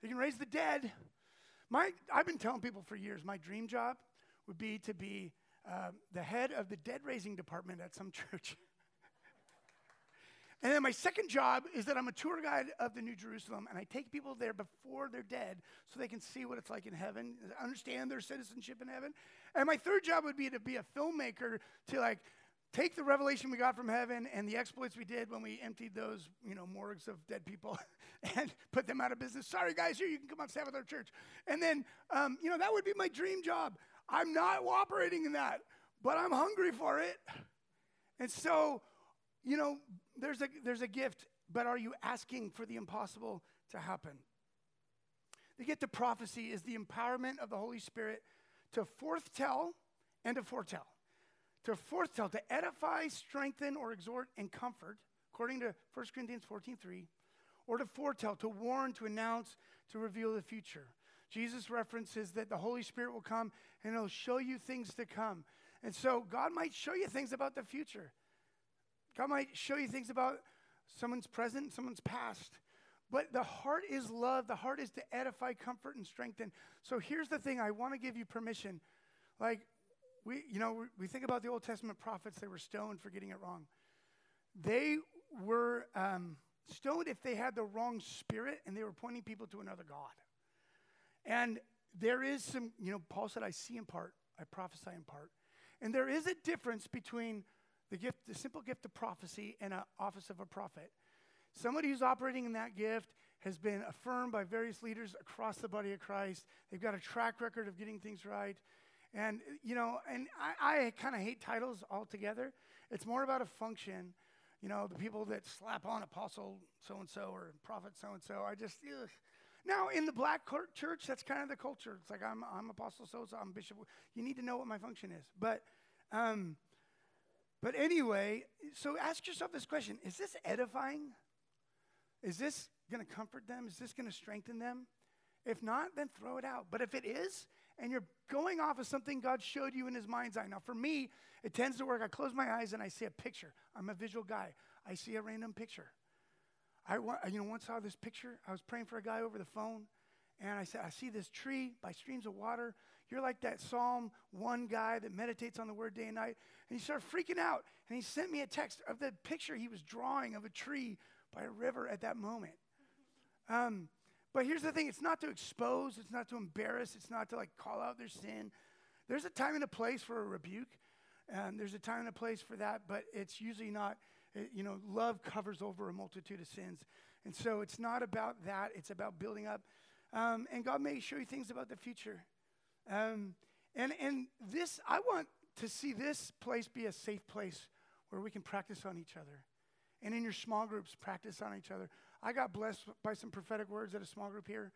he can raise the dead. My, I've been telling people for years my dream job would be to be uh, the head of the dead raising department at some church. And then my second job is that I'm a tour guide of the New Jerusalem, and I take people there before they're dead so they can see what it's like in heaven, understand their citizenship in heaven. And my third job would be to be a filmmaker to like take the revelation we got from heaven and the exploits we did when we emptied those, you know, morgues of dead people and put them out of business. Sorry, guys, here you can come on staff with our church. And then, um, you know, that would be my dream job. I'm not operating in that, but I'm hungry for it. And so, you know, there's a, there's a gift, but are you asking for the impossible to happen? The gift of prophecy is the empowerment of the Holy Spirit to foretell and to foretell. To foretell, to edify, strengthen, or exhort and comfort, according to 1 Corinthians 14.3, or to foretell, to warn, to announce, to reveal the future. Jesus references that the Holy Spirit will come and he'll show you things to come. And so God might show you things about the future. God might show you things about someone's present, someone's past. But the heart is love. The heart is to edify, comfort, and strengthen. So here's the thing I want to give you permission. Like, we, you know, we think about the Old Testament prophets, they were stoned for getting it wrong. They were um, stoned if they had the wrong spirit and they were pointing people to another God. And there is some, you know, Paul said, I see in part, I prophesy in part. And there is a difference between the gift, the simple gift of prophecy and an office of a prophet. Somebody who's operating in that gift has been affirmed by various leaders across the body of Christ. They've got a track record of getting things right. And, you know, and I, I kind of hate titles altogether. It's more about a function. You know, the people that slap on apostle so and so or prophet so and so, I just, ugh. Now, in the black church, that's kind of the culture. It's like, I'm, I'm apostle so and so, I'm bishop. You need to know what my function is. But, um, but anyway, so ask yourself this question Is this edifying? Is this going to comfort them? Is this going to strengthen them? If not, then throw it out. But if it is, and you're going off of something God showed you in his mind's eye. Now, for me, it tends to work. I close my eyes and I see a picture. I'm a visual guy. I see a random picture. I you know, once saw this picture. I was praying for a guy over the phone, and I said, I see this tree by streams of water. You're like that Psalm 1 guy that meditates on the word day and night. And he started freaking out. And he sent me a text of the picture he was drawing of a tree by a river at that moment. Um, but here's the thing it's not to expose, it's not to embarrass, it's not to like call out their sin. There's a time and a place for a rebuke. and there's a time and a place for that, but it's usually not, eh, you know, love covers over a multitude of sins. And so it's not about that, it's about building up. Um, and God may show you things about the future. Um, and, and this, I want to see this place be a safe place where we can practice on each other. And in your small groups, practice on each other. I got blessed by some prophetic words at a small group here.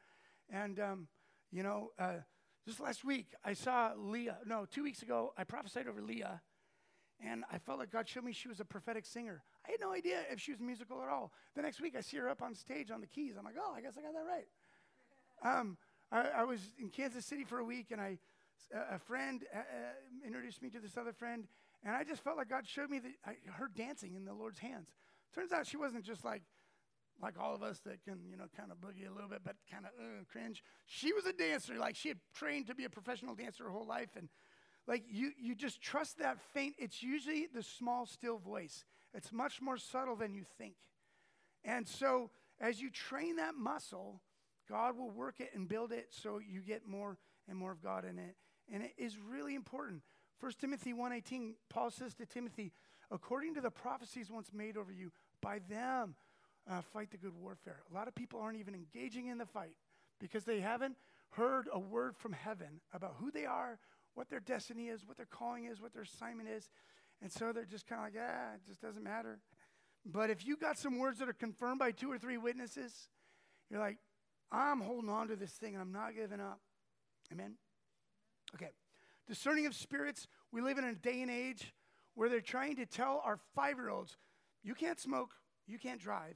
And, um, you know, uh, just last week, I saw Leah. No, two weeks ago, I prophesied over Leah. And I felt like God showed me she was a prophetic singer. I had no idea if she was musical at all. The next week, I see her up on stage on the keys. I'm like, oh, I guess I got that right. Um, I, I, was in Kansas City for a week, and I, a friend uh, uh, introduced me to this other friend, and I just felt like God showed me that I, her dancing in the Lord's hands. Turns out she wasn't just like like all of us that can, you know, kind of boogie a little bit, but kind of uh, cringe. She was a dancer. Like she had trained to be a professional dancer her whole life, and like you, you just trust that faint. It's usually the small, still voice. It's much more subtle than you think. And so, as you train that muscle, God will work it and build it so you get more and more of God in it. And it is really important. 1 Timothy 1:18, Paul says to Timothy, according to the prophecies once made over you, by them uh, fight the good warfare. A lot of people aren't even engaging in the fight because they haven't heard a word from heaven about who they are, what their destiny is, what their calling is, what their assignment is. And so they're just kind of like, ah, it just doesn't matter. But if you got some words that are confirmed by two or three witnesses, you're like, I'm holding on to this thing and I'm not giving up. Amen? Okay. Discerning of spirits, we live in a day and age where they're trying to tell our five year olds, you can't smoke, you can't drive,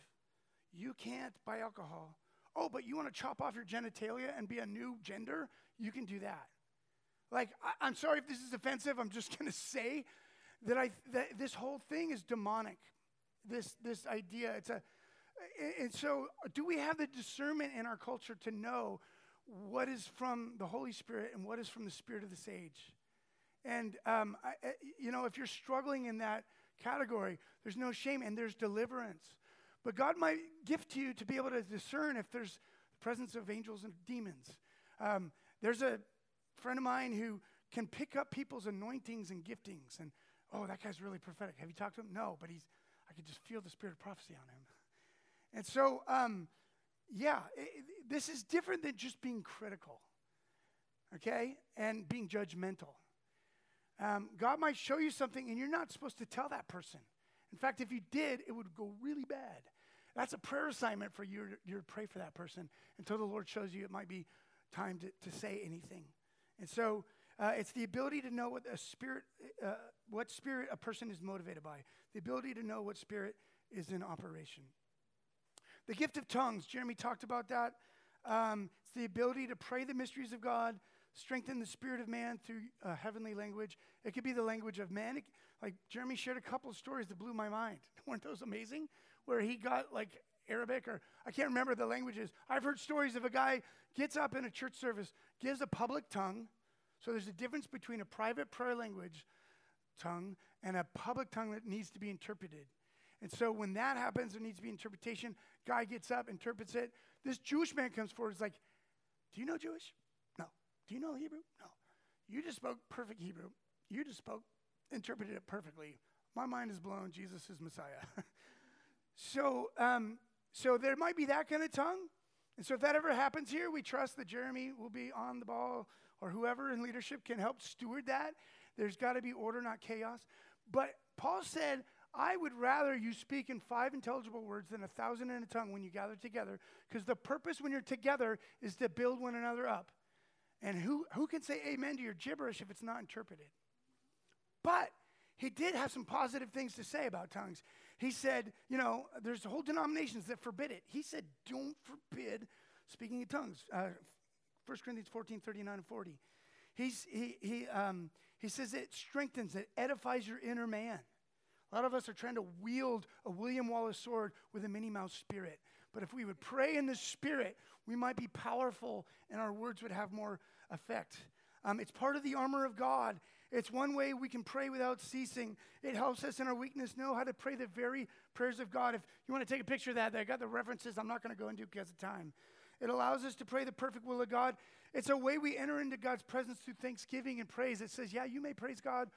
you can't buy alcohol. Oh, but you want to chop off your genitalia and be a new gender? You can do that. Like, I, am sorry if this is offensive. I'm just going to say that, I, that this whole thing is demonic. This, this idea, it's a, and so do we have the discernment in our culture to know what is from the Holy Spirit and what is from the Spirit of this age? And, um, I, you know, if you're struggling in that category, there's no shame and there's deliverance. But God might gift you to be able to discern if there's the presence of angels and demons. Um, there's a friend of mine who can pick up people's anointings and giftings. And, oh, that guy's really prophetic. Have you talked to him? No, but he's, I could just feel the spirit of prophecy on him. And so, um, yeah, it, this is different than just being critical, okay, and being judgmental. Um, God might show you something, and you're not supposed to tell that person. In fact, if you did, it would go really bad. That's a prayer assignment for you, you to pray for that person until the Lord shows you it might be time to, to say anything. And so uh, it's the ability to know what a spirit, uh, what spirit a person is motivated by, the ability to know what spirit is in operation. The gift of tongues, Jeremy talked about that. Um, it's the ability to pray the mysteries of God, strengthen the spirit of man through a heavenly language. It could be the language of man. It, like Jeremy shared a couple of stories that blew my mind. Weren't those amazing? Where he got like Arabic or I can't remember the languages. I've heard stories of a guy gets up in a church service, gives a public tongue. So there's a difference between a private prayer language tongue and a public tongue that needs to be interpreted. And so when that happens, there needs to be interpretation. Guy gets up, interprets it. This Jewish man comes forward. He's like, Do you know Jewish? No. Do you know Hebrew? No. You just spoke perfect Hebrew. You just spoke, interpreted it perfectly. My mind is blown. Jesus is Messiah. so, um, so there might be that kind of tongue. And so if that ever happens here, we trust that Jeremy will be on the ball or whoever in leadership can help steward that. There's got to be order, not chaos. But Paul said, I would rather you speak in five intelligible words than a thousand in a tongue when you gather together, because the purpose when you're together is to build one another up. And who, who can say amen to your gibberish if it's not interpreted? But he did have some positive things to say about tongues. He said, you know, there's whole denominations that forbid it. He said, don't forbid speaking in tongues. Uh, 1 Corinthians 14, 39 and 40. He's, he, he, um, he says it strengthens, it edifies your inner man. A lot of us are trying to wield a William Wallace sword with a Minnie Mouse spirit. But if we would pray in the spirit, we might be powerful and our words would have more effect. Um, it's part of the armor of God. It's one way we can pray without ceasing. It helps us in our weakness know how to pray the very prayers of God. If you want to take a picture of that, I got the references. I'm not going to go into because of time. It allows us to pray the perfect will of God. It's a way we enter into God's presence through thanksgiving and praise. It says, yeah, you may praise God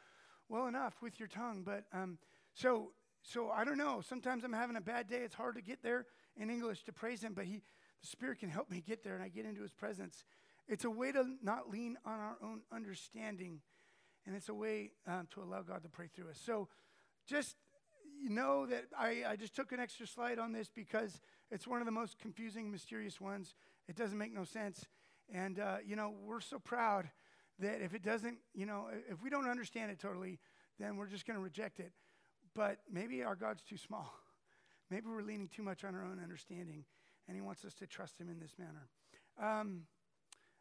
well enough with your tongue, but um, so so I don't know. Sometimes I'm having a bad day. It's hard to get there in English to praise Him, but He, the Spirit can help me get there, and I get into His presence. It's a way to not lean on our own understanding and it's a way um, to allow God to pray through us. So just know that I, I just took an extra slide on this because it's one of the most confusing, mysterious ones. It doesn't make no sense. And, uh, you know, we're so proud that if it doesn't, you know, if we don't understand it totally, then we're just going to reject it. But maybe our God's too small. Maybe we're leaning too much on our own understanding, and He wants us to trust Him in this manner. Um,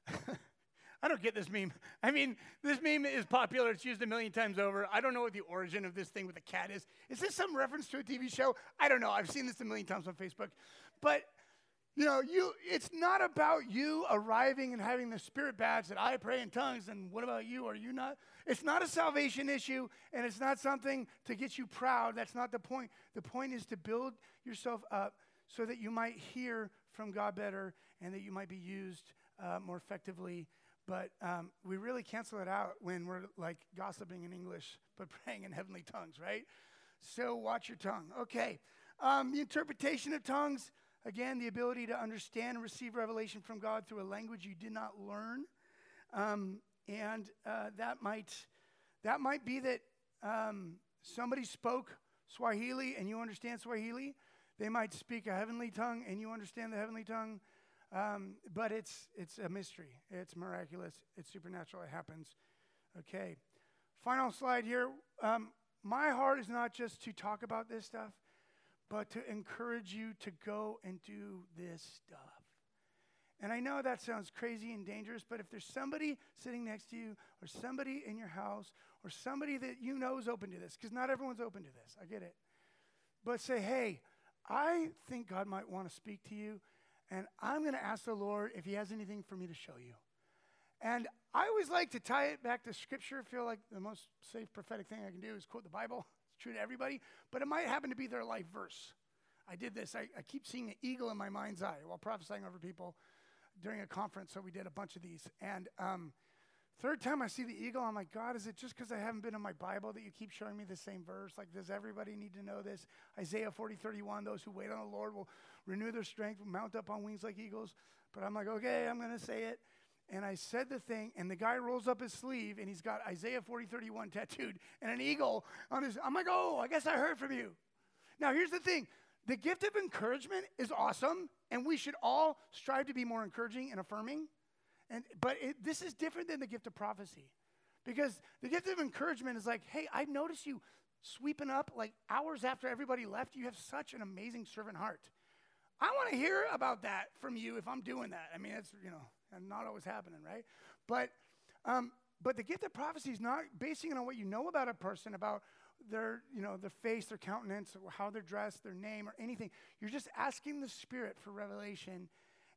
I don't get this meme. I mean, this meme is popular. It's used a million times over. I don't know what the origin of this thing with the cat is. Is this some reference to a TV show? I don't know. I've seen this a million times on Facebook. But you know, you it's not about you arriving and having the spirit badge that I pray in tongues and what about you? Are you not? It's not a salvation issue and it's not something to get you proud. That's not the point. The point is to build yourself up so that you might hear from God better and that you might be used uh, more effectively but um, we really cancel it out when we're like gossiping in English, but praying in heavenly tongues, right? So watch your tongue. Okay. Um, the interpretation of tongues, again, the ability to understand and receive revelation from God through a language you did not learn. Um, and uh, that might that might be that um, somebody spoke Swahili and you understand Swahili. They might speak a heavenly tongue and you understand the heavenly tongue. Um, but it's, it's a mystery. It's miraculous. It's supernatural. It happens. Okay. Final slide here. Um, my heart is not just to talk about this stuff, but to encourage you to go and do this stuff. And I know that sounds crazy and dangerous, but if there's somebody sitting next to you, or somebody in your house, or somebody that you know is open to this, because not everyone's open to this, I get it. But say, hey, I think God might want to speak to you, and I'm going to ask the Lord if He has anything for me to show you. And I always like to tie it back to Scripture. Feel like the most safe prophetic thing I can do is quote the Bible. It's true to everybody, but it might happen to be their life verse. I did this. I, I keep seeing an eagle in my mind's eye while prophesying over people during a conference. So we did a bunch of these. And um, third time I see the eagle, I'm like, God, is it just because I haven't been in my Bible that you keep showing me the same verse? Like, does everybody need to know this? Isaiah 40, 31, those who wait on the Lord will renew their strength, mount up on wings like eagles. But I'm like, okay, I'm going to say it. And I said the thing, and the guy rolls up his sleeve, and he's got Isaiah 40, 31 tattooed and an eagle on his. I'm like, oh, I guess I heard from you. Now, here's the thing the gift of encouragement is awesome, and we should all strive to be more encouraging and affirming. And, but it, this is different than the gift of prophecy. Because the gift of encouragement is like, hey, I've noticed you sweeping up like hours after everybody left. You have such an amazing servant heart. I want to hear about that from you if I'm doing that. I mean, it's, you know, not always happening, right? But, um, but the gift of prophecy is not basing it on what you know about a person, about their, you know, their face, their countenance, how they're dressed, their name, or anything. You're just asking the Spirit for revelation,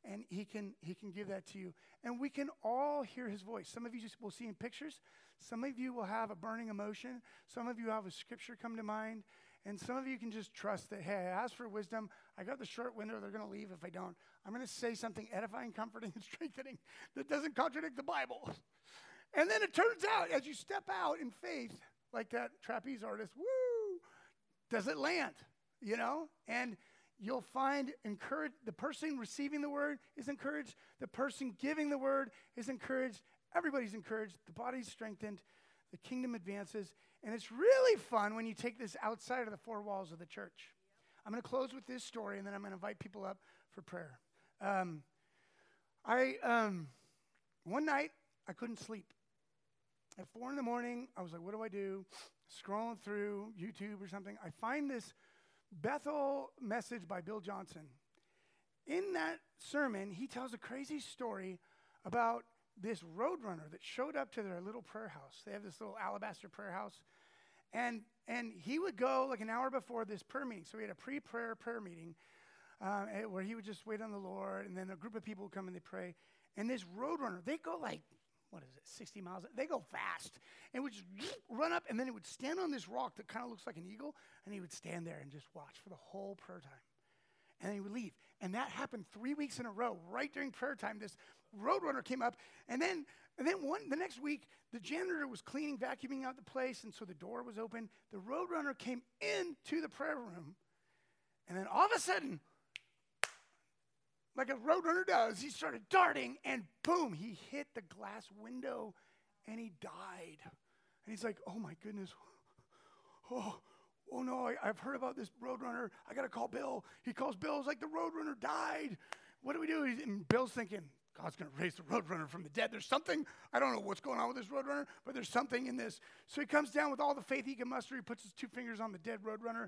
and He can He can give that to you. And we can all hear His voice. Some of you just will see in pictures. Some of you will have a burning emotion. Some of you have a scripture come to mind. And some of you can just trust that, hey, I asked for wisdom. I got the short window. They're going to leave if I don't. I'm going to say something edifying, comforting, and strengthening that doesn't contradict the Bible. And then it turns out, as you step out in faith, like that trapeze artist, woo, does it land? You know? And you'll find encouraged, the person receiving the word is encouraged, the person giving the word is encouraged, everybody's encouraged, the body's strengthened, the kingdom advances. And it's really fun when you take this outside of the four walls of the church. I'm going to close with this story, and then I'm going to invite people up for prayer. Um, I um, one night I couldn't sleep. At four in the morning, I was like, "What do I do?" Scrolling through YouTube or something, I find this Bethel message by Bill Johnson. In that sermon, he tells a crazy story about this roadrunner that showed up to their little prayer house. They have this little alabaster prayer house. And, and he would go like an hour before this prayer meeting. So we had a pre prayer prayer meeting um, eh, where he would just wait on the Lord. And then a group of people would come and they pray. And this roadrunner, they go like, what is it, 60 miles? They go fast. And would just run up. And then he would stand on this rock that kind of looks like an eagle. And he would stand there and just watch for the whole prayer time. And then he would leave. And that happened three weeks in a row, right during prayer time. This Roadrunner came up, and then and then one the next week, the janitor was cleaning, vacuuming out the place, and so the door was open. The Roadrunner came into the prayer room, and then all of a sudden, like a Roadrunner does, he started darting, and boom, he hit the glass window, and he died. And he's like, "Oh my goodness, oh." Oh no, I, have heard about this Roadrunner. I got to call Bill. He calls Bill. It's like the Roadrunner died. What do we do? And Bill's thinking, God's going to raise the roadrunner from the dead. There's something, I don't know what's going on with this roadrunner, but there's something in this. So he comes down with all the faith he can muster. He puts his two fingers on the dead roadrunner.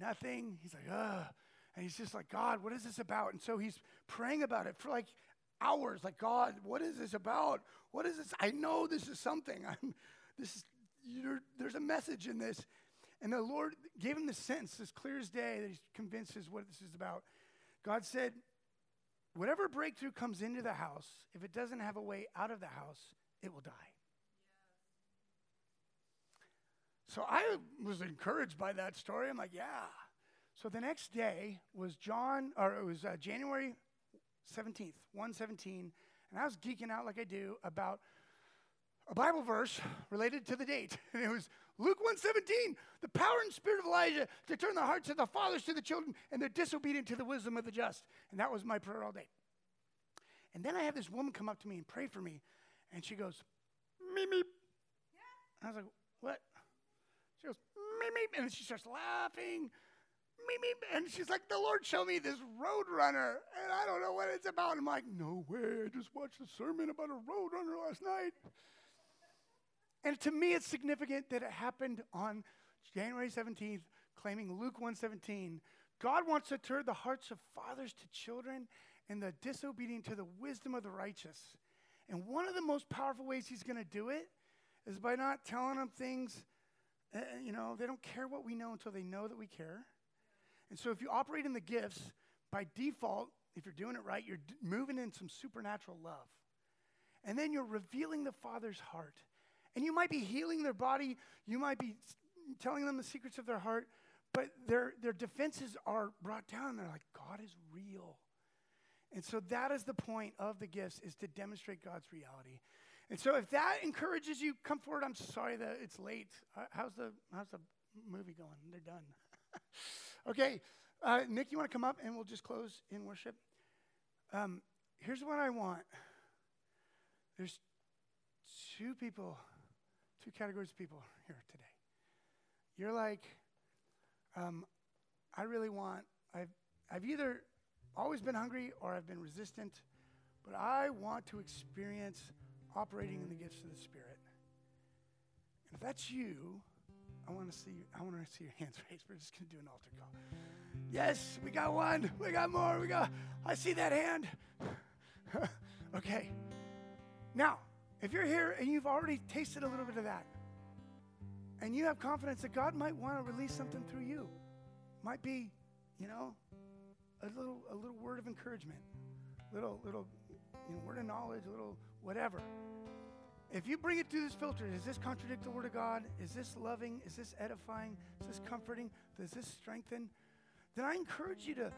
Nothing. He's like, ugh. And he's just like, God, what is this about? And so he's praying about it for like hours. Like, God, what is this about? What is this? I know this is something. I'm, this is, there's a message in this. And the Lord gave him the sense, as clear as day, that he's convinced what this is about. God said, whatever breakthrough comes into the house, if it doesn't have a way out of the house, it will die. So I was encouraged by that story. I'm like, yeah. So the next day was John, or it was uh, January 17th, 117, and I was geeking out like I do about a Bible verse related to the date. And it was Luke 117, the power and spirit of Elijah to turn the hearts of the fathers to the children and the disobedient to the wisdom of the just. And that was my prayer all day. And then I have this woman come up to me and pray for me. And she goes, meep, meep. Yeah. I was like, what? She goes, meep, meep. And she starts laughing. Meep, meep. And she's like, the Lord showed me this road runner, and I don't know what it's about. I'm like, no way. I just watched a sermon about a road runner last night. And to me, it's significant that it happened on January 17th, claiming Luke 117. God wants to turn the hearts of fathers to children and the disobedient to the wisdom of the righteous. And one of the most powerful ways he's going to do it is by not telling them things, uh, you know, they don't care what we know until they know that we care. And so if you operate in the gifts, by default, if you're doing it right, you're d- moving in some supernatural love. And then you're revealing the Father's heart. And you might be healing their body, you might be telling them the secrets of their heart, but their, their defenses are brought down. They're like, God is real. And so that is the point of the gifts is to demonstrate God's reality. And so if that encourages you, come forward. I'm sorry that it's late. Uh, how's the how's the movie going? They're done. okay, uh, Nick, you want to come up and we'll just close in worship. Um, here's what I want. There's two people, two categories of people here today. You're like, um, I really want. I've I've either always been hungry or I've been resistant, but I want to experience operating in the gifts of the Spirit. And if that's you, I want to see I want to see your hands raised. We're just going to do an altar call. Yes, we got one. We got more. We got I see that hand. okay. Now, if you're here and you've already tasted a little bit of that, and you have confidence that God might want to release something through you, might be, you know, a little a little word of encouragement, little little you know, word of knowledge, a little whatever. If you bring it through this filter, does this contradict the word of God? Is this loving? Is this edifying? Is this comforting? Does this strengthen? Then I encourage you to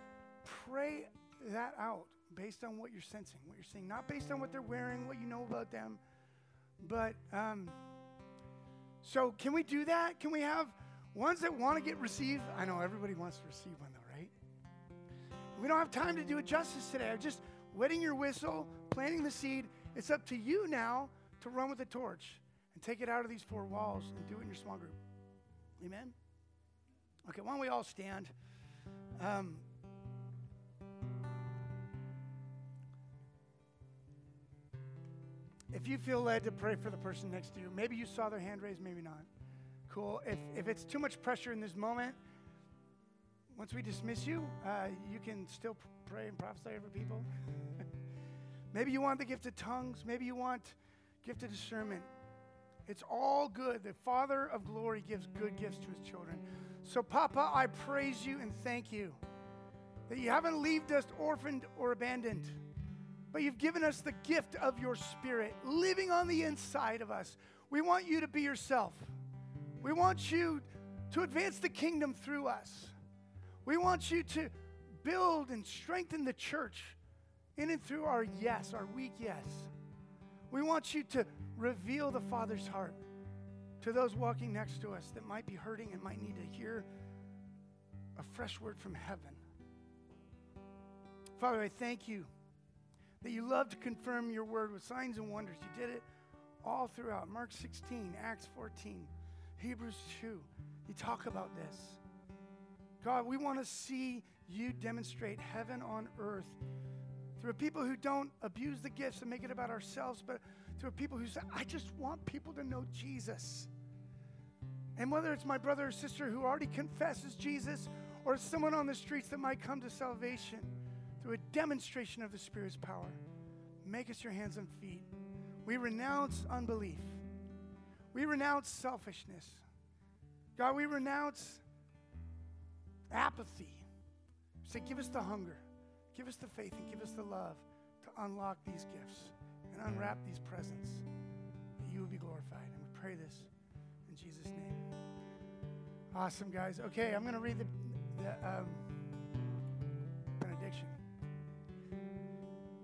pray that out based on what you're sensing, what you're seeing, not based on what they're wearing, what you know about them, but um, so can we do that? Can we have ones that want to get received? I know everybody wants to receive one though, right? We don't have time to do it justice today. I'm just wetting your whistle, planting the seed. It's up to you now to run with the torch and take it out of these four walls and do it in your small group. Amen? Okay, why don't we all stand? Um, if you feel led to pray for the person next to you, maybe you saw their hand raised, maybe not. Cool. If, if it's too much pressure in this moment, once we dismiss you, uh, you can still pray and prophesy over people. maybe you want the gift of tongues. Maybe you want gift of discernment. It's all good. The Father of glory gives good gifts to his children. So, Papa, I praise you and thank you that you haven't left us orphaned or abandoned but you've given us the gift of your spirit living on the inside of us. We want you to be yourself. We want you to advance the kingdom through us. We want you to build and strengthen the church in and through our yes, our weak yes. We want you to reveal the Father's heart to those walking next to us that might be hurting and might need to hear a fresh word from heaven. Father, I thank you that you love to confirm your word with signs and wonders. You did it all throughout. Mark 16, Acts 14, Hebrews 2. You talk about this. God, we want to see you demonstrate heaven on earth through people who don't abuse the gifts and make it about ourselves, but through people who say, I just want people to know Jesus. And whether it's my brother or sister who already confesses Jesus or someone on the streets that might come to salvation through a demonstration of the Spirit's power. Make us your hands and feet. We renounce unbelief. We renounce selfishness. God, we renounce apathy. Say, give us the hunger, give us the faith, and give us the love to unlock these gifts and unwrap these presents that you will be glorified. And we pray this in Jesus' name. Awesome, guys. Okay, I'm going to read the, the um,